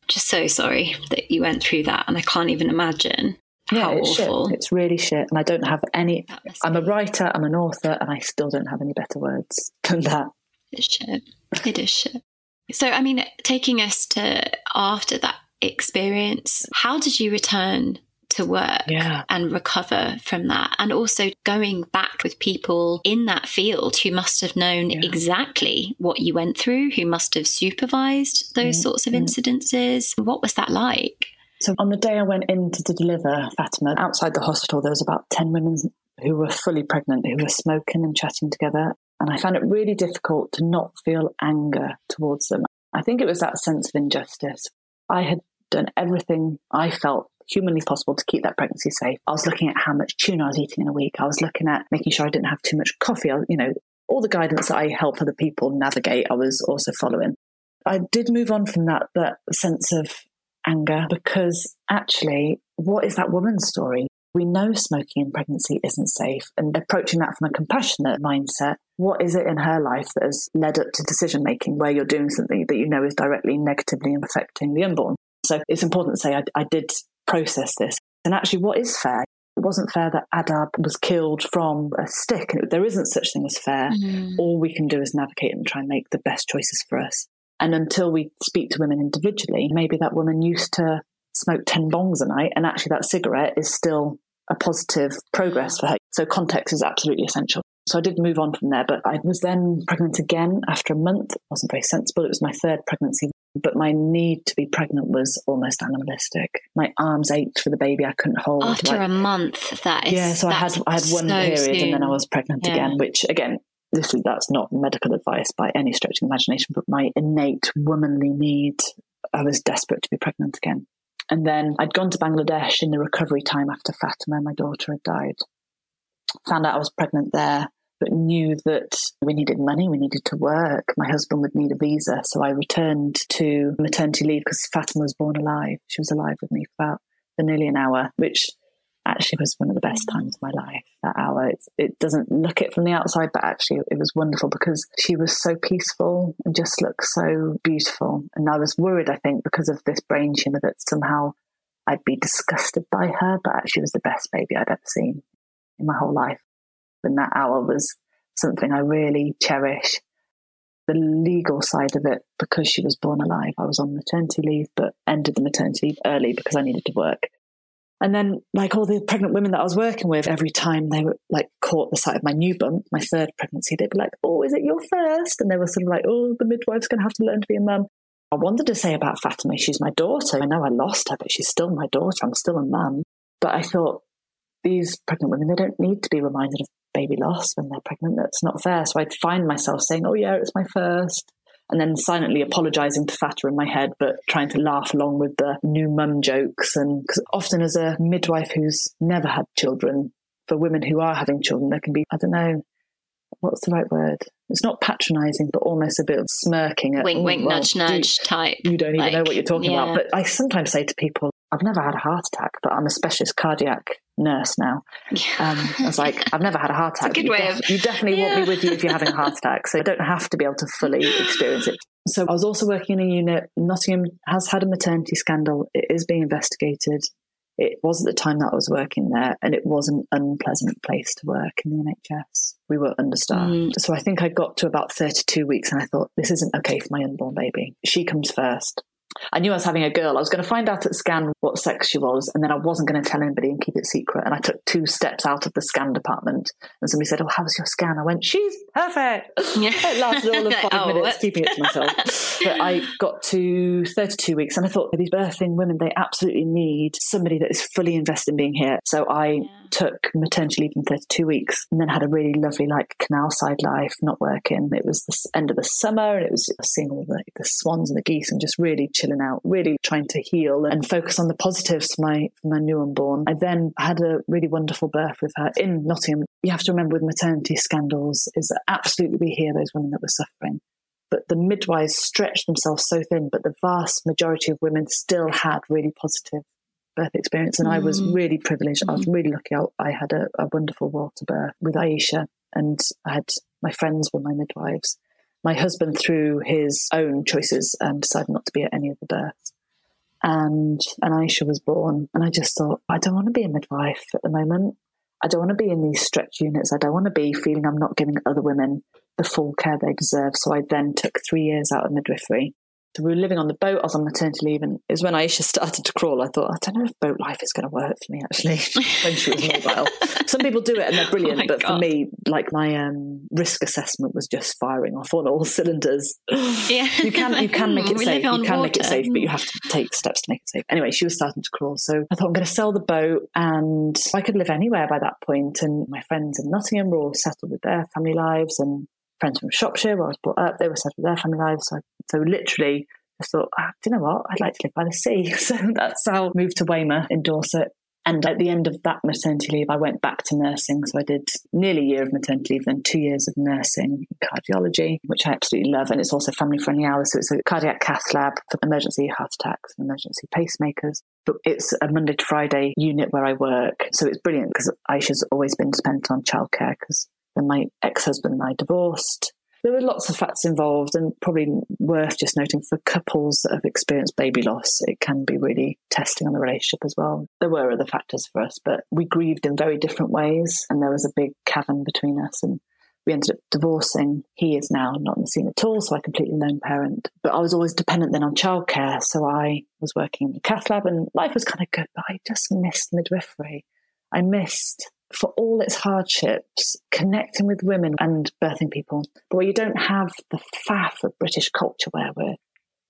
just so sorry that you went through that, and I can't even imagine yeah, how it's awful. Shit. It's really shit, and I don't have any. I'm a writer, I'm an author, and I still don't have any better words than that. It's shit. It is shit. So, I mean, taking us to after that experience, how did you return to work yeah. and recover from that. And also going back with people in that field who must have known yeah. exactly what you went through, who must have supervised those mm-hmm. sorts of incidences. What was that like? So, on the day I went in to deliver Fatima, outside the hospital, there was about 10 women who were fully pregnant, who were smoking and chatting together. And I found it really difficult to not feel anger towards them. I think it was that sense of injustice. I had done everything I felt humanly possible to keep that pregnancy safe. I was looking at how much tuna I was eating in a week. I was looking at making sure I didn't have too much coffee. You know, all the guidance that I help other people navigate, I was also following. I did move on from that, that sense of anger because actually, what is that woman's story? We know smoking in pregnancy isn't safe and approaching that from a compassionate mindset. What is it in her life that has led up to decision making where you're doing something that you know is directly negatively affecting the unborn? So it's important to say I, I did process this. And actually, what is fair? It wasn't fair that Adab was killed from a stick. There isn't such thing as fair. Mm-hmm. All we can do is navigate and try and make the best choices for us. And until we speak to women individually, maybe that woman used to smoke 10 bongs a night, and actually that cigarette is still a positive progress for her. So context is absolutely essential. So I did move on from there, but I was then pregnant again after a month. It wasn't very sensible. It was my third pregnancy but my need to be pregnant was almost animalistic. My arms ached for the baby I couldn't hold. After like, a month, that is yeah. So I had I had one so period, soon. and then I was pregnant yeah. again. Which again, this is that's not medical advice by any stretch of imagination, but my innate womanly need. I was desperate to be pregnant again. And then I'd gone to Bangladesh in the recovery time after Fatima, my daughter, had died. Found out I was pregnant there but knew that we needed money, we needed to work. My husband would need a visa. So I returned to maternity leave because Fatima was born alive. She was alive with me for about for nearly an hour, which actually was one of the best mm. times of my life. That hour, it's, it doesn't look it from the outside, but actually it was wonderful because she was so peaceful and just looked so beautiful. And I was worried, I think, because of this brain tumor that somehow I'd be disgusted by her, but actually was the best baby I'd ever seen in my whole life in that hour was something I really cherish. The legal side of it, because she was born alive, I was on maternity leave, but ended the maternity leave early because I needed to work. And then, like all the pregnant women that I was working with, every time they were like caught the sight of my new bump, my third pregnancy, they'd be like, "Oh, is it your first? And they were sort of like, "Oh, the midwife's going to have to learn to be a mum." I wanted to say about Fatima, she's my daughter. I know I lost her, but she's still my daughter. I'm still a mum. But I thought these pregnant women, they don't need to be reminded of baby loss when they're pregnant. That's not fair. So I'd find myself saying, "Oh yeah, it's my first and then silently apologizing to Fatima in my head, but trying to laugh along with the new mum jokes. And because often, as a midwife who's never had children, for women who are having children, there can be, I don't know, what's the right word? It's not patronizing, but almost a bit of smirking at wink, oh, wink, well, nudge, nudge type. You don't even like, know what you're talking yeah. about. But I sometimes say to people, I've never had a heart attack, but I'm a specialist cardiac nurse now. Um, I was like, I've never had a heart attack. a good you, way def- of... you definitely yeah. want me with you if you're having a heart attack. So I don't have to be able to fully experience it. So I was also working in a unit. Nottingham has had a maternity scandal. It is being investigated. It was at the time that I was working there, and it was an unpleasant place to work in the NHS. We were understaffed. Mm. So I think I got to about 32 weeks and I thought, this isn't okay for my unborn baby. She comes first. I knew I was having a girl. I was going to find out at scan what sex she was, and then I wasn't going to tell anybody and keep it secret. And I took two steps out of the scan department, and somebody said, "Oh, how's your scan?" I went, "She's perfect." Yeah. it lasted all of five oh, minutes, what? keeping it to myself. but I got to 32 weeks, and I thought, these birthing women, they absolutely need somebody that is fully invested in being here. So I yeah. took maternity leave in 32 weeks, and then had a really lovely, like, canal side life, not working. It was the end of the summer, and it was seeing all the, the swans and the geese, and just really chilling out, really trying to heal and focus on the positives for my for my new unborn. I then had a really wonderful birth with her in Nottingham. You have to remember with maternity scandals is that absolutely we hear those women that were suffering. But the midwives stretched themselves so thin, but the vast majority of women still had really positive birth experience. And mm. I was mm. really privileged. Mm. I was mm. really lucky. I, I had a, a wonderful water birth with Aisha, and I had my friends were my midwives my husband, through his own choices, um, decided not to be at any of the births. And, and Aisha was born. And I just thought, I don't want to be a midwife at the moment. I don't want to be in these stretch units. I don't want to be feeling I'm not giving other women the full care they deserve. So I then took three years out of midwifery so we were living on the boat. I was on maternity leave, and it was when Aisha started to crawl. I thought, I don't know if boat life is going to work for me. Actually, when she was mobile, some people do it and they're brilliant, oh but God. for me, like my um, risk assessment was just firing off on all cylinders. Yeah, you can you can make it safe. You can water. make it safe, but you have to take steps to make it safe. Anyway, she was starting to crawl, so I thought I'm going to sell the boat, and I could live anywhere by that point. And my friends in Nottingham were all settled with their family lives, and friends from Shropshire where I was brought up, they were settled their family lives. So, so literally I thought, ah, do you know what? I'd like to live by the sea. So that's how I moved to Weymouth in Dorset. And at the end of that maternity leave, I went back to nursing. So I did nearly a year of maternity leave, then two years of nursing cardiology, which I absolutely love. And it's also family friendly hours. So it's a cardiac cath lab for emergency heart attacks and emergency pacemakers. But it's a Monday to Friday unit where I work. So it's brilliant because Aisha's always been dependent on childcare because my ex husband and I divorced there were lots of facts involved, and probably worth just noting for couples that have experienced baby loss, it can be really testing on the relationship as well. There were other factors for us, but we grieved in very different ways, and there was a big cavern between us. And we ended up divorcing. He is now not in the scene at all, so I completely lone parent. But I was always dependent then on childcare, so I was working in the cath lab, and life was kind of good, but I just missed midwifery. I missed for all its hardships, connecting with women and birthing people, but where you don't have the faff of British culture where we're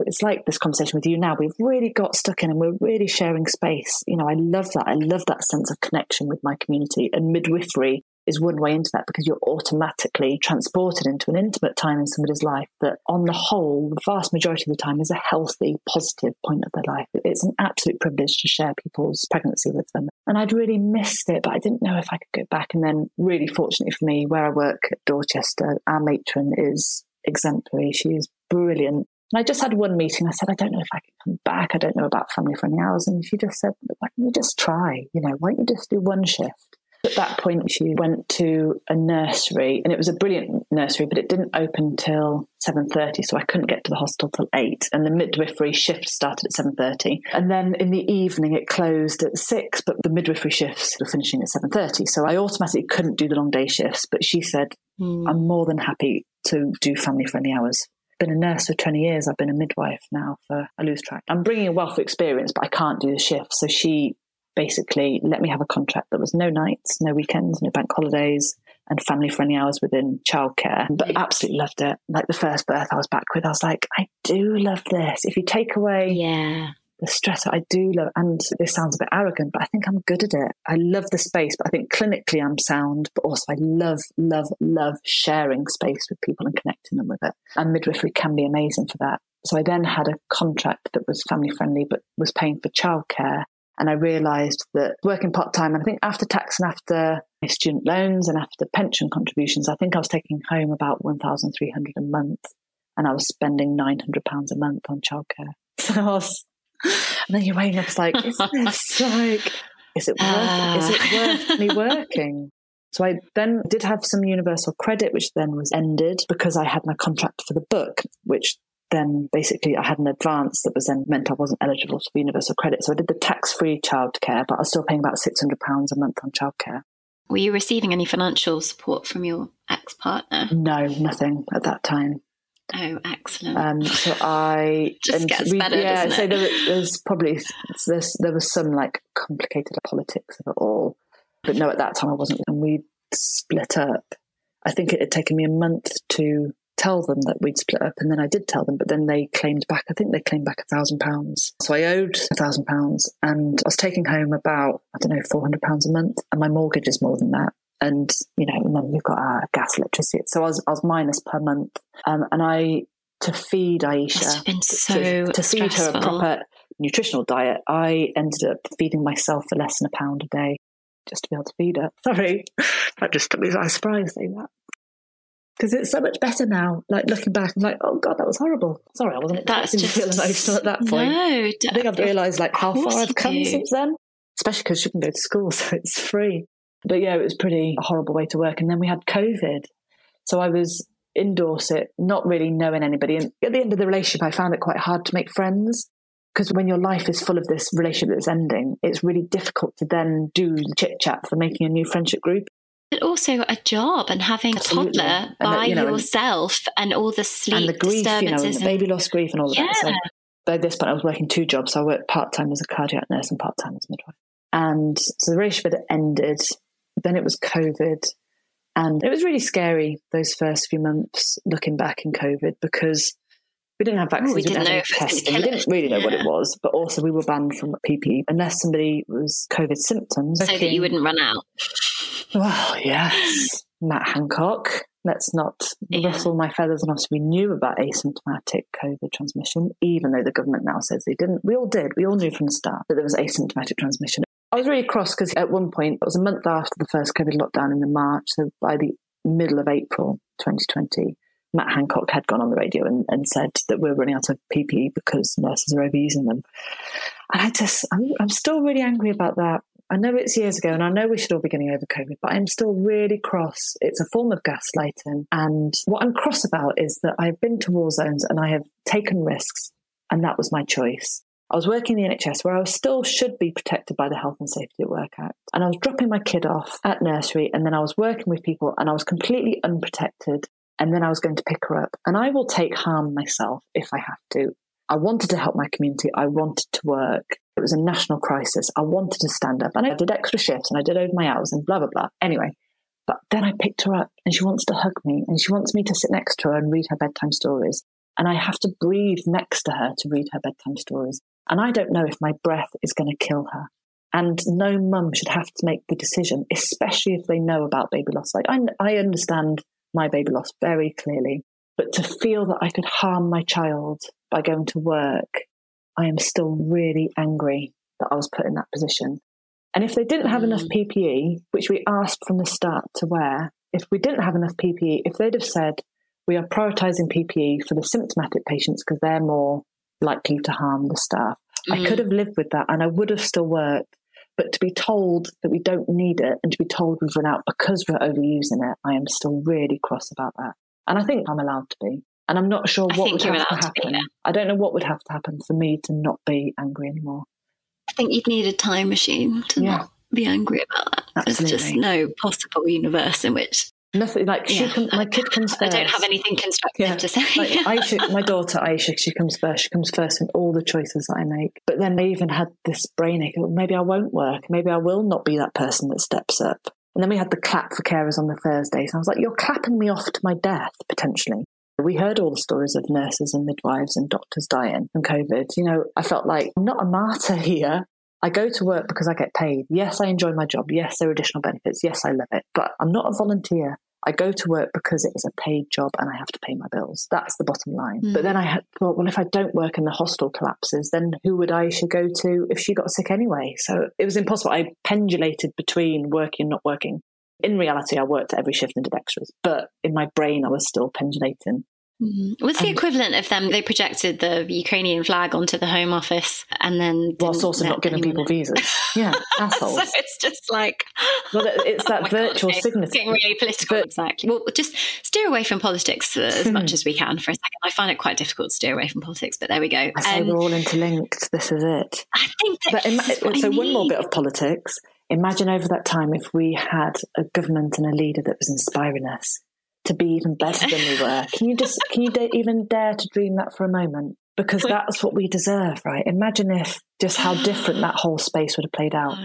it's like this conversation with you now. We've really got stuck in and we're really sharing space. You know, I love that. I love that sense of connection with my community. And midwifery is one way into that because you're automatically transported into an intimate time in somebody's life that, on the whole, the vast majority of the time is a healthy, positive point of their life. It's an absolute privilege to share people's pregnancy with them. And I'd really missed it, but I didn't know if I could go back. And then, really fortunately for me, where I work at Dorchester, our matron is exemplary. She is brilliant. And I just had one meeting. I said, I don't know if I can come back. I don't know about family friendly hours. And she just said, why don't you just try? You know, why don't you just do one shift? At that point, she went to a nursery, and it was a brilliant nursery, but it didn't open till seven thirty, so I couldn't get to the hospital till eight. And the midwifery shift started at seven thirty, and then in the evening it closed at six, but the midwifery shifts were finishing at seven thirty. So I automatically couldn't do the long day shifts. But she said, mm. "I'm more than happy to do family friendly hours." been a nurse for 20 years. I've been a midwife now for, I lose track. I'm bringing a wealth of experience, but I can't do the shift. So she basically let me have a contract that was no nights, no weekends, no bank holidays, and family friendly hours within childcare. But absolutely loved it. Like the first birth I was back with, I was like, I do love this. If you take away Yeah. the stress I do love, and this sounds a bit arrogant, but I think I'm good at it. I love the space, but I think clinically I'm sound, but also I love, love, love sharing space with people and connecting them with it. And midwifery can be amazing for that. So I then had a contract that was family friendly, but was paying for childcare. And I realised that working part time, and I think after tax and after my student loans and after pension contributions, I think I was taking home about 1,300 a month and I was spending 900 pounds a month on childcare. So I was, and then you're weighing up, it's like, is this like, is it worth, is it ah. worth me working? So I then did have some universal credit, which then was ended because I had my contract for the book, which then basically I had an advance that was then meant I wasn't eligible for universal credit. So I did the tax free childcare, but I was still paying about £600 a month on childcare. Were you receiving any financial support from your ex partner? No, nothing at that time. Oh, excellent. Um, so I Just gets better, yeah. doesn't So it? there, was- there's probably there's, there was some like complicated politics of it all, but no, at that time I wasn't, and we split up. I think it had taken me a month to tell them that we'd split up, and then I did tell them, but then they claimed back. I think they claimed back a thousand pounds. So I owed a thousand pounds, and I was taking home about I don't know four hundred pounds a month, and my mortgage is more than that. And you know, and then we've got our gas, electricity. So I was I was minus per month, um, and I to feed Aisha been to- so to, feed her a proper nutritional diet, I ended up feeding myself for less than a pound a day just to be able to feed her. Sorry, that just took me by surprise saying that. Because it's so much better now. Like looking back, I'm like, oh god, that was horrible. Sorry, I wasn't That's to just feel emotional at that point. No, I think I've realised like how far I've come do. since then, especially because she can go to school, so it's free. But yeah, it was pretty a horrible way to work. And then we had COVID, so I was in Dorset, not really knowing anybody. And at the end of the relationship, I found it quite hard to make friends because when your life is full of this relationship that's ending, it's really difficult to then do the chit chat for making a new friendship group. But also a job and having Absolutely. a toddler And that, by you know, yourself and, all the sleep and the grief, you know, and the baby loss grief and all of yeah, that. So by this point, I was working two jobs. So I worked part time as a cardiac nurse and part time as a midwife. And so the relationship had ended. Then it was COVID. And it was really scary those first few months looking back in COVID because we didn't have oh, vaccines, we didn't have know any if it was testing, we didn't really know what it was, but also we were banned from PPE unless somebody was COVID symptoms. so that you wouldn't run out. Well, yes, Matt Hancock. Let's not Yeah. rustle my feathers. And obviously, we knew about asymptomatic COVID transmission, even though the government now says they didn't. We all did. We all knew from the start that there was asymptomatic transmission. I was really cross because at one point, it was a month after the first COVID lockdown in the March. So by the middle of April 2020, Matt Hancock had gone on the radio and, and said that we're running out of PPE because nurses are overusing them. And I just, I'm, I'm still really angry about that. I know it's years ago and I know we should all be getting over COVID, but I'm still really cross. It's a form of gaslighting. And what I'm cross about is that I've been to war zones and I have taken risks, and that was my choice. I was working in the NHS where I still should be protected by the Health and Safety at Work Act. And I was dropping my kid off at nursery and then I was working with people and I was completely unprotected. And then I was going to pick her up. And I will take harm myself if I have to. I wanted to help my community. I wanted to work. It was a national crisis. I wanted to stand up and I did extra shifts and I did over my hours and blah, blah, blah. Anyway, but then I picked her up and she wants to hug me and she wants me to sit next to her and read her bedtime stories. And I have to breathe next to her to read her bedtime stories. And I don't know if my breath is going to kill her. And no mum should have to make the decision, especially if they know about baby loss. Like I, I understand my baby loss very clearly, but to feel that I could harm my child by going to work, I am still really angry that I was put in that position. And if they didn't have enough PPE, which we asked from the start to wear, if we didn't have enough PPE, if they'd have said, we are prioritising PPE for the symptomatic patients because they're more likely to harm the staff, I Mm. could have lived with that and I would have still worked. But to be told that we don't need it and to be told we've run out because we're overusing it, I am still really cross about that. And I think I'm allowed to be. And I'm not sure what would have to allowed to happen. I don't know what would have to happen for me to not be angry anymore. I think you'd need a time machine to Yeah. not be angry about that. There's just no possible universe in which Nothing like yeah. she comes, my kid comes first. I don't have anything constructive yeah. to say. like Aisha, my daughter Aisha, she comes first. She comes first in all the choices that I make. But then they even had this brain ache. Maybe I won't work. Maybe I will not be that person that steps up. And then we had the clap for carers on the Thursdays. And I was like, you're clapping me off to my death, potentially. We heard all the stories of nurses and midwives and doctors dying from COVID. You know, I felt like I'm not a martyr here. I go to work because I get paid. Yes, I enjoy my job. Yes, there are additional benefits. Yes, I love it. But I'm not a volunteer. I go to work because it is a paid job and I have to pay my bills. That's the bottom line. Mm. But then I thought, well, if I don't work and the hostel collapses, then who would I should go to if she got sick anyway? So it was impossible. I pendulated between working and not working. In reality, I worked every shift and did extras, but in my brain, I was still pendulating. Mm-hmm. What's the equivalent of them? They projected the Ukrainian flag onto the Home Office and then. Whilst also not giving people visas. Yeah, assholes. so it's just like. Well, it's that oh virtual God, signature. Getting really political. But, exactly. Well, just steer away from politics as hmm. much as we can for a second. I find it quite difficult to steer away from politics, but there we go. I say um, we're all interlinked. This is it. I think that. But ima- so, one more bit of politics. Imagine over that time if we had a government and a leader that was inspiring us to be even better than we were. Can you just can you even dare to dream that for a moment? Because that's what we deserve, right? Imagine if just how different that whole space would have played out.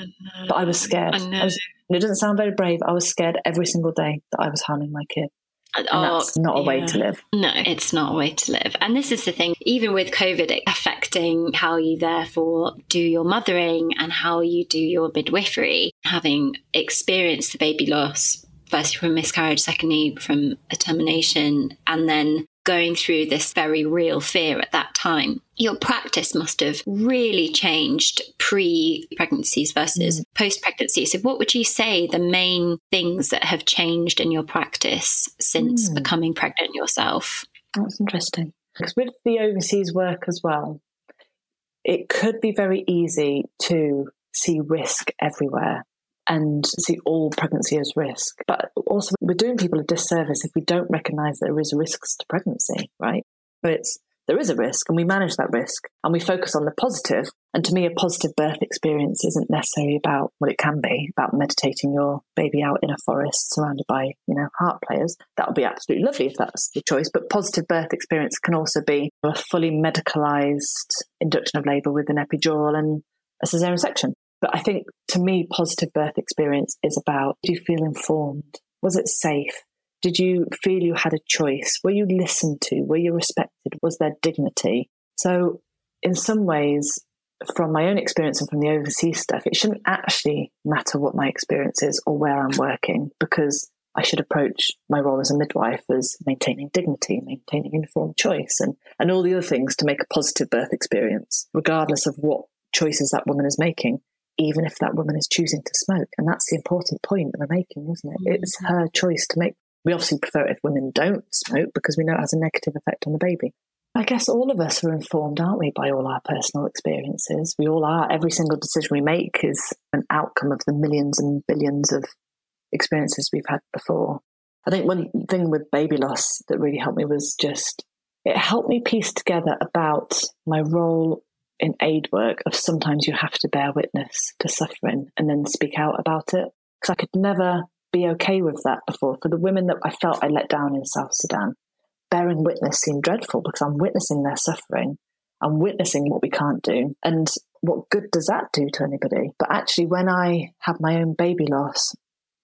But I was scared. I I was, it doesn't sound very brave. I was scared every single day that I was harming my kid. And oh, that's not a yeah. way to live. No, it's not a way to live. And this is the thing, even with COVID affecting how you therefore do your mothering and how you do your midwifery, having experienced the baby loss firstly from miscarriage, secondly from a termination, and then going through this very real fear at that time. Your practice must have really changed pre pregnancies versus mm. post pregnancy. So, what would you say the main things that have changed in your practice since mm. becoming pregnant yourself? That's interesting. Because with the overseas work as well, it could be very easy to see risk everywhere and see all pregnancy as risk. But also, we're doing people a disservice if we don't recognize that there is risks to pregnancy, right? But it's there is a risk and we manage that risk and we focus on the positive. And to me, a positive birth experience isn't necessarily about what it can be, about meditating your baby out in a forest surrounded by, you know, harp players. That would be absolutely lovely if that's the choice. But positive birth experience can also be a fully medicalized induction of labor with an epidural and a cesarean section. But I think to me, positive birth experience is about do you feel informed? Was it safe? Did you feel you had a choice? Were you listened to? Were you respected? Was there dignity? So, in some ways, from my own experience and from the overseas stuff, it shouldn't actually matter what my experience is or where I'm working because I should approach my role as a midwife as maintaining dignity, maintaining informed choice, and, and all the other things to make a positive birth experience, regardless of what choices that woman is making even if that woman is choosing to smoke. And that's the important point that we're making, isn't it? Mm-hmm. It's her choice to make. We obviously prefer if women don't smoke because we know it has a negative effect on the baby. I guess all of us are informed, aren't we, by all our personal experiences? We all are. Every single decision we make is an outcome of the millions and billions of experiences we've had before. I think one thing with baby loss that really helped me was just it helped me piece together about my role in aid work of sometimes you have to bear witness to suffering and then speak out about it. Because I could never be okay with that before. For the women that I felt I let down in South Sudan, bearing witness seemed dreadful because I'm witnessing their suffering. I'm witnessing what we can't do. And what good does that do to anybody? But actually, when I had my own baby loss,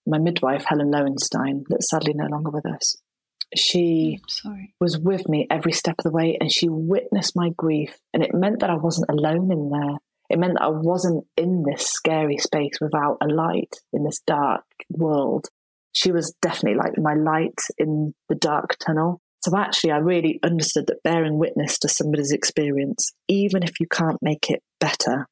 my midwife, Helen Lowenstein, that's sadly no longer with us, she oh, was with me every step of the way and she witnessed my grief. And it meant that I wasn't alone in there. It meant that I wasn't in this scary space without a light in this dark world. She was definitely like my light in the dark tunnel. So actually, I really understood that bearing witness to somebody's experience, even if you can't make it better,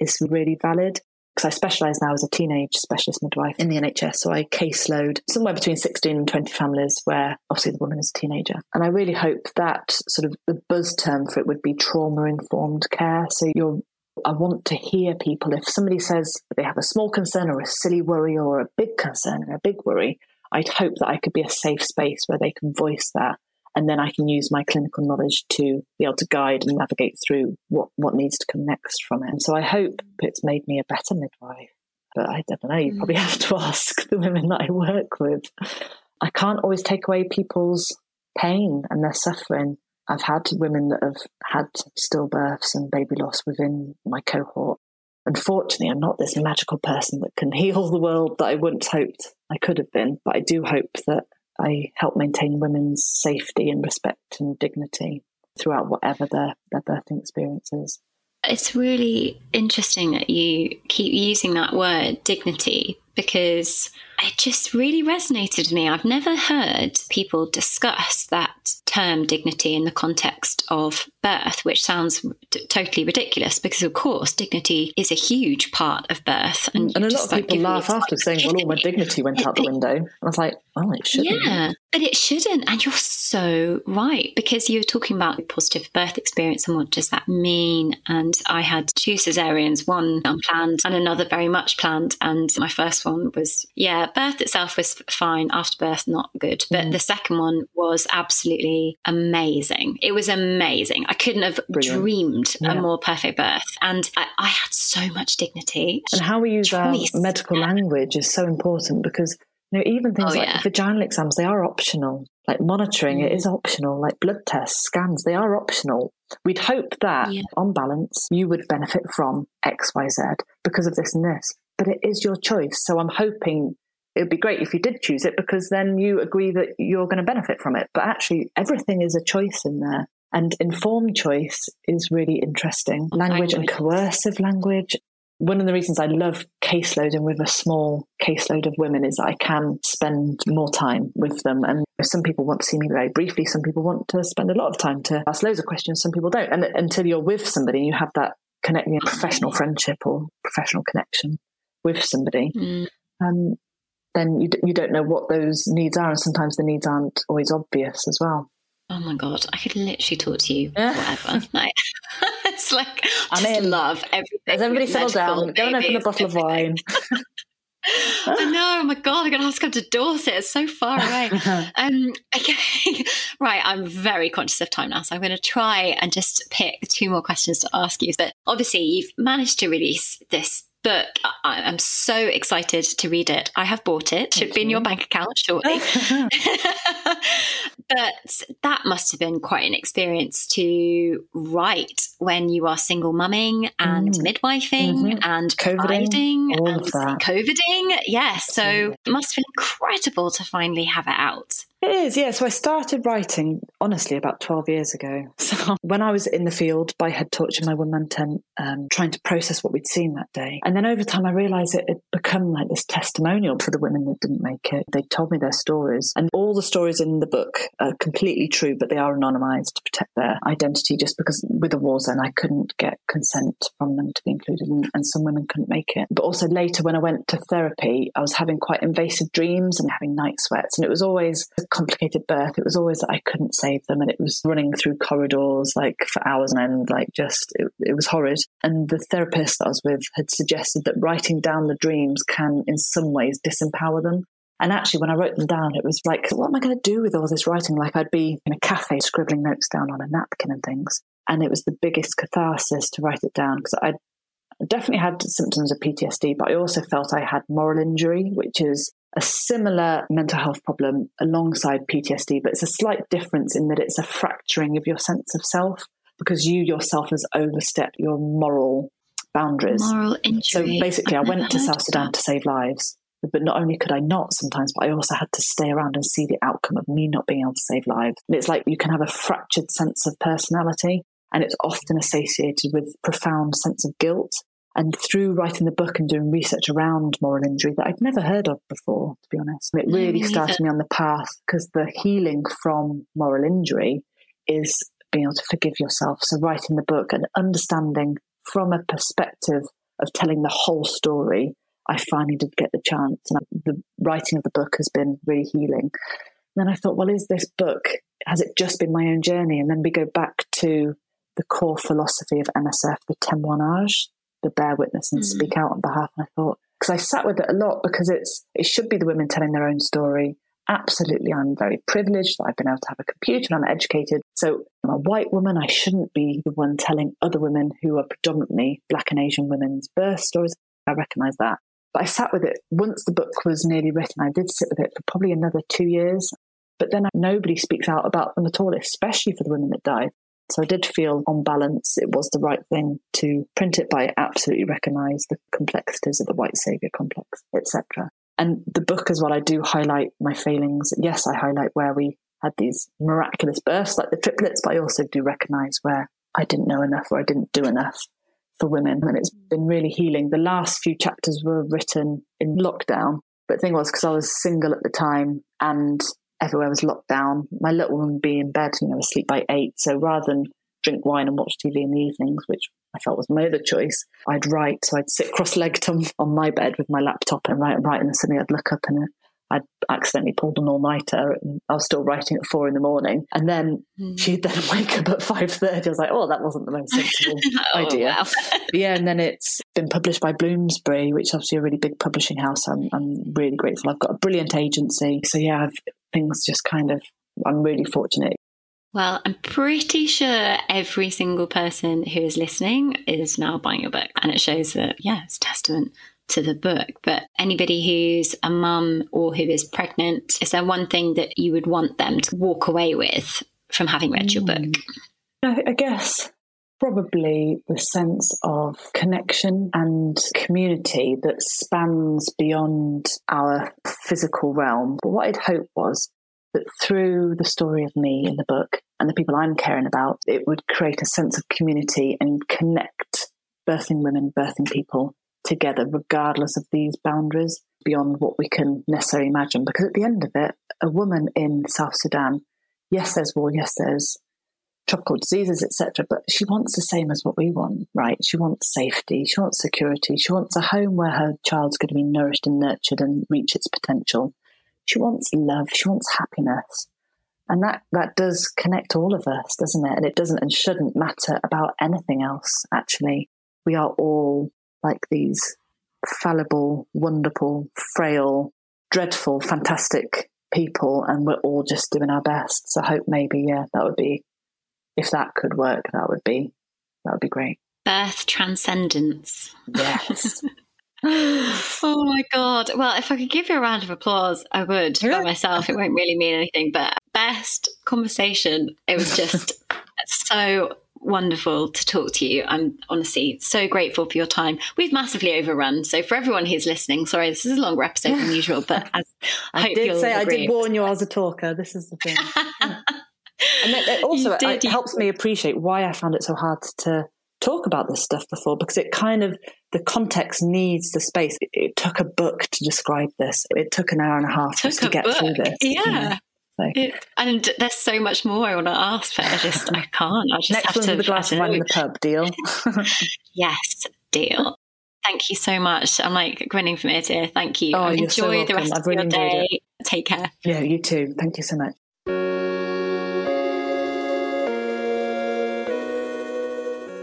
is really valid because I specialise now as a teenage specialist midwife in the NHS. So I caseload somewhere between 16 and 20 families where obviously the woman is a teenager. And I really hope that sort of the buzz term for it would be trauma informed care. So you're I want to hear people. If somebody says they have a small concern or a silly worry or a big concern or a big worry, I'd hope that I could be a safe space where they can voice that and then I can use my clinical knowledge to be able to guide and navigate through what, what needs to come next from it. And so I hope it's made me a better midwife. But I don't know, you probably mm. have to ask the women that I work with. I can't always take away people's pain and their suffering. I've had women that have had stillbirths and baby loss within my cohort. Unfortunately, I'm not this magical person that can heal the world that I once hoped I could have been, but I do hope that I help maintain women's safety and respect and dignity throughout whatever their, their birthing experience is. It's really interesting that you keep using that word dignity because it just really resonated with me. I've never heard people discuss that term dignity in the context of birth, which sounds t- totally ridiculous because, of course, dignity is a huge part of birth. And, and a lot of people laugh after saying, well, all my dignity went out the window. And I was like, oh, it shouldn't. Yeah, but it shouldn't. And you're so right because you're talking about a positive birth experience and what does that mean? And I had two cesareans, one unplanned and another very much planned. And my first one was, yeah, birth itself was fine. After birth, not good. But mm. the second one was absolutely amazing. It was amazing. I couldn't have Brilliant. dreamed yeah. a more perfect birth. And I, I, had so much dignity. And how we use Choice. our medical yeah. language is so important because you know, even things oh, like yeah. vaginal exams, they are optional. Like monitoring, mm. it is optional. Like blood tests, scans, they are optional. We'd hope that yeah. on balance, you would benefit from X, Y, Z because of this and this. But it is your choice. So I'm hoping it would be great if you did choose it because then you agree that you're going to benefit from it. But actually, everything is a choice in there. And informed choice is really interesting. Language, language. and coercive language. One of the reasons I love caseloading with a small caseload of women is that I can spend more time with them. And some people want to see me very briefly, some people want to spend a lot of time to ask loads of questions, some people don't. And until you're with somebody, you have that connecting professional friendship or professional connection with somebody. Mm. Um, then you, you don't know what those needs are. And sometimes the needs aren't always obvious as well. Oh my god, I could literally talk to you forever. like, it's like I'm in love everything. Has everybody settled down? Go and open a bottle of wine. I know. Oh my god, I'm gonna have to come to Dorset. It's so far away. um, okay, right. I'm very conscious of time now, so I'm going to try and just pick two more questions to ask you. But obviously, you've managed to release this book. I, am so excited to read it. I have bought it. Should Thank be in your bank account shortly. but that must have been quite an experience to write when you are single mumming and mm. midwifing mm-hmm. and providing all and of that. coviding. Yes, yeah, so it must have been incredible to finally have it out. It is, yeah. So I started writing, honestly, about 12 years ago. So when I was in the field by head torch in my one man tent, um, trying to process what we'd seen that day. And then over time, I realised it had become like this testimonial for the women that didn't make it. They told me their stories. And all the stories in the book are completely true, but they are anonymised to protect their identity just because with the war zone, I couldn't get consent from them to be included. And, and some women couldn't make it. But also later, when I went to therapy, I was having quite invasive dreams and having night sweats. And it was always a complicated birth, it was always that I couldn't save them, and it was running through corridors like for hours on end, like just it, it was horrid. And the therapist that I was with had suggested that writing down the dreams can, in some ways, disempower them. And actually, when I wrote them down, it was like, what am I going to do with all this writing? Like, I'd be in a cafe scribbling notes down on a napkin and things. And it was the biggest catharsis to write it down because I definitely had symptoms of PTSD, but I also felt I had moral injury, which is a similar mental health problem alongside PTSD, but it's a slight difference in that it's a fracturing of your sense of self because you yourself has overstepped your moral boundaries. Moral injury. So basically, I went to South Sudan to save lives. But not only could I not sometimes, but I also had to stay around and see the outcome of me not being able to save lives. And it's like you can have a fractured sense of personality, and it's often associated with profound sense of guilt and through writing the book and doing research around moral injury that I'd never heard of before, to be honest, it really mm, started me on the path because the healing from moral injury is being able to forgive yourself. So, writing the book and understanding from a perspective of telling the whole story, I finally did get the chance. And the writing of the book has been really healing. And then I thought, well, is this book, has it just been my own journey? And then we go back to the core philosophy of MSF, the témoignage, the bear witness and mm. speak out on behalf. And I thought, because I sat with it a lot because it's it should be the women telling their own story. Absolutely, I'm very privileged that I've been able to have a computer and I'm educated. So I'm a white woman. I shouldn't be the one telling other women who are predominantly Black and Asian women's birth stories. I recognise that. But I sat with it once the book was nearly written. I did sit with it for probably another two years. But then nobody speaks out about them at all, especially for the women that died. So I did feel on balance it was the right thing to print it, but I absolutely recognise the complexities of the white saviour complex, etc. And the book as well, I do highlight my failings. Yes, I highlight where we had these miraculous births like the triplets, but I also do recognise where I didn't know enough or I didn't do enough for women. And it's been really healing. The last few chapters were written in lockdown. But the thing was, because I was single at the time and everywhere was locked down. My little one would be in bed, you know, asleep by eight. So rather than drink wine and watch TV in the evenings, which I felt was my other choice, I'd write. So I'd sit cross-legged on, on my bed with my laptop and write and write, and suddenly I'd look up and I'd accidentally pulled an all-nighter and I was still writing at four in the morning. And then mm. she'd then wake up at 5.30. I was like, oh, that wasn't the most sensible oh, idea. yeah, and then it's been published by Bloomsbury, which is obviously a really big publishing house. I'm, I'm really grateful. I've got a brilliant agency. So yeah, I've, things just kind of, I'm really fortunate. Well, I'm pretty sure every single person who is listening is now buying your book. And it shows that, yeah, it's testament to the book. But anybody who's a mum or who is pregnant, is there one thing that you would want them to walk away with from having read your book? Mm. I guess probably the sense of connection and community that spans beyond our physical realm. But what I'd hope was that through the story of me in the book and the people I'm caring about, it would create a sense of community and connect birthing women, birthing people together, regardless of these boundaries beyond what we can necessarily imagine. Because at the end of it, a woman in South Sudan, yes, there's war, yes, there's tropical diseases, etc., but she wants the same as what we want, right? She wants safety, she wants security, she wants a home where her child's going to be nourished and nurtured and reach its potential. She wants love, she wants happiness. And that, that does connect all of us, doesn't it? And it doesn't and shouldn't matter about anything else, actually. We are all like these fallible, wonderful, frail, dreadful, fantastic people, and we're all just doing our best. So I hope maybe, yeah, that would be, if that could work, that would be, that would be great. Birth transcendence. Yes. oh my god! Well, if I could give you a round of applause, I would by myself. It won't really mean anything, but best conversation. It was just so wonderful to talk to you. I'm honestly so grateful for your time. We've massively overrun, so for everyone who's listening, sorry, this is a longer episode than usual, but as, I, I did say. I did warn you I was a talker. This is the thing. and it also it helps me appreciate why I found it so hard to talk about this stuff before because it kind of the context needs the space. It, it took a book to describe this. It took an hour and a half just to get book. through this. Yeah. You know? It, and there's so much more I want to ask, but I just I can't. I just Next have to the glass of wine in the pub. Deal. yes, deal. Thank you so much. I'm like grinning from ear to ear. Thank you. Oh, Enjoy so the rest I've of really your day. It. Take care. Yeah, you too. Thank you so much.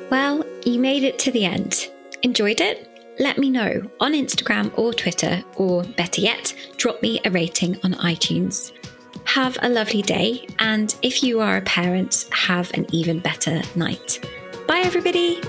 Well, you made it to the end. Enjoyed it? Let me know on Instagram or Twitter, or better yet, drop me a rating on iTunes. Have a lovely day, and if you are a parent, have an even better night. Bye, everybody.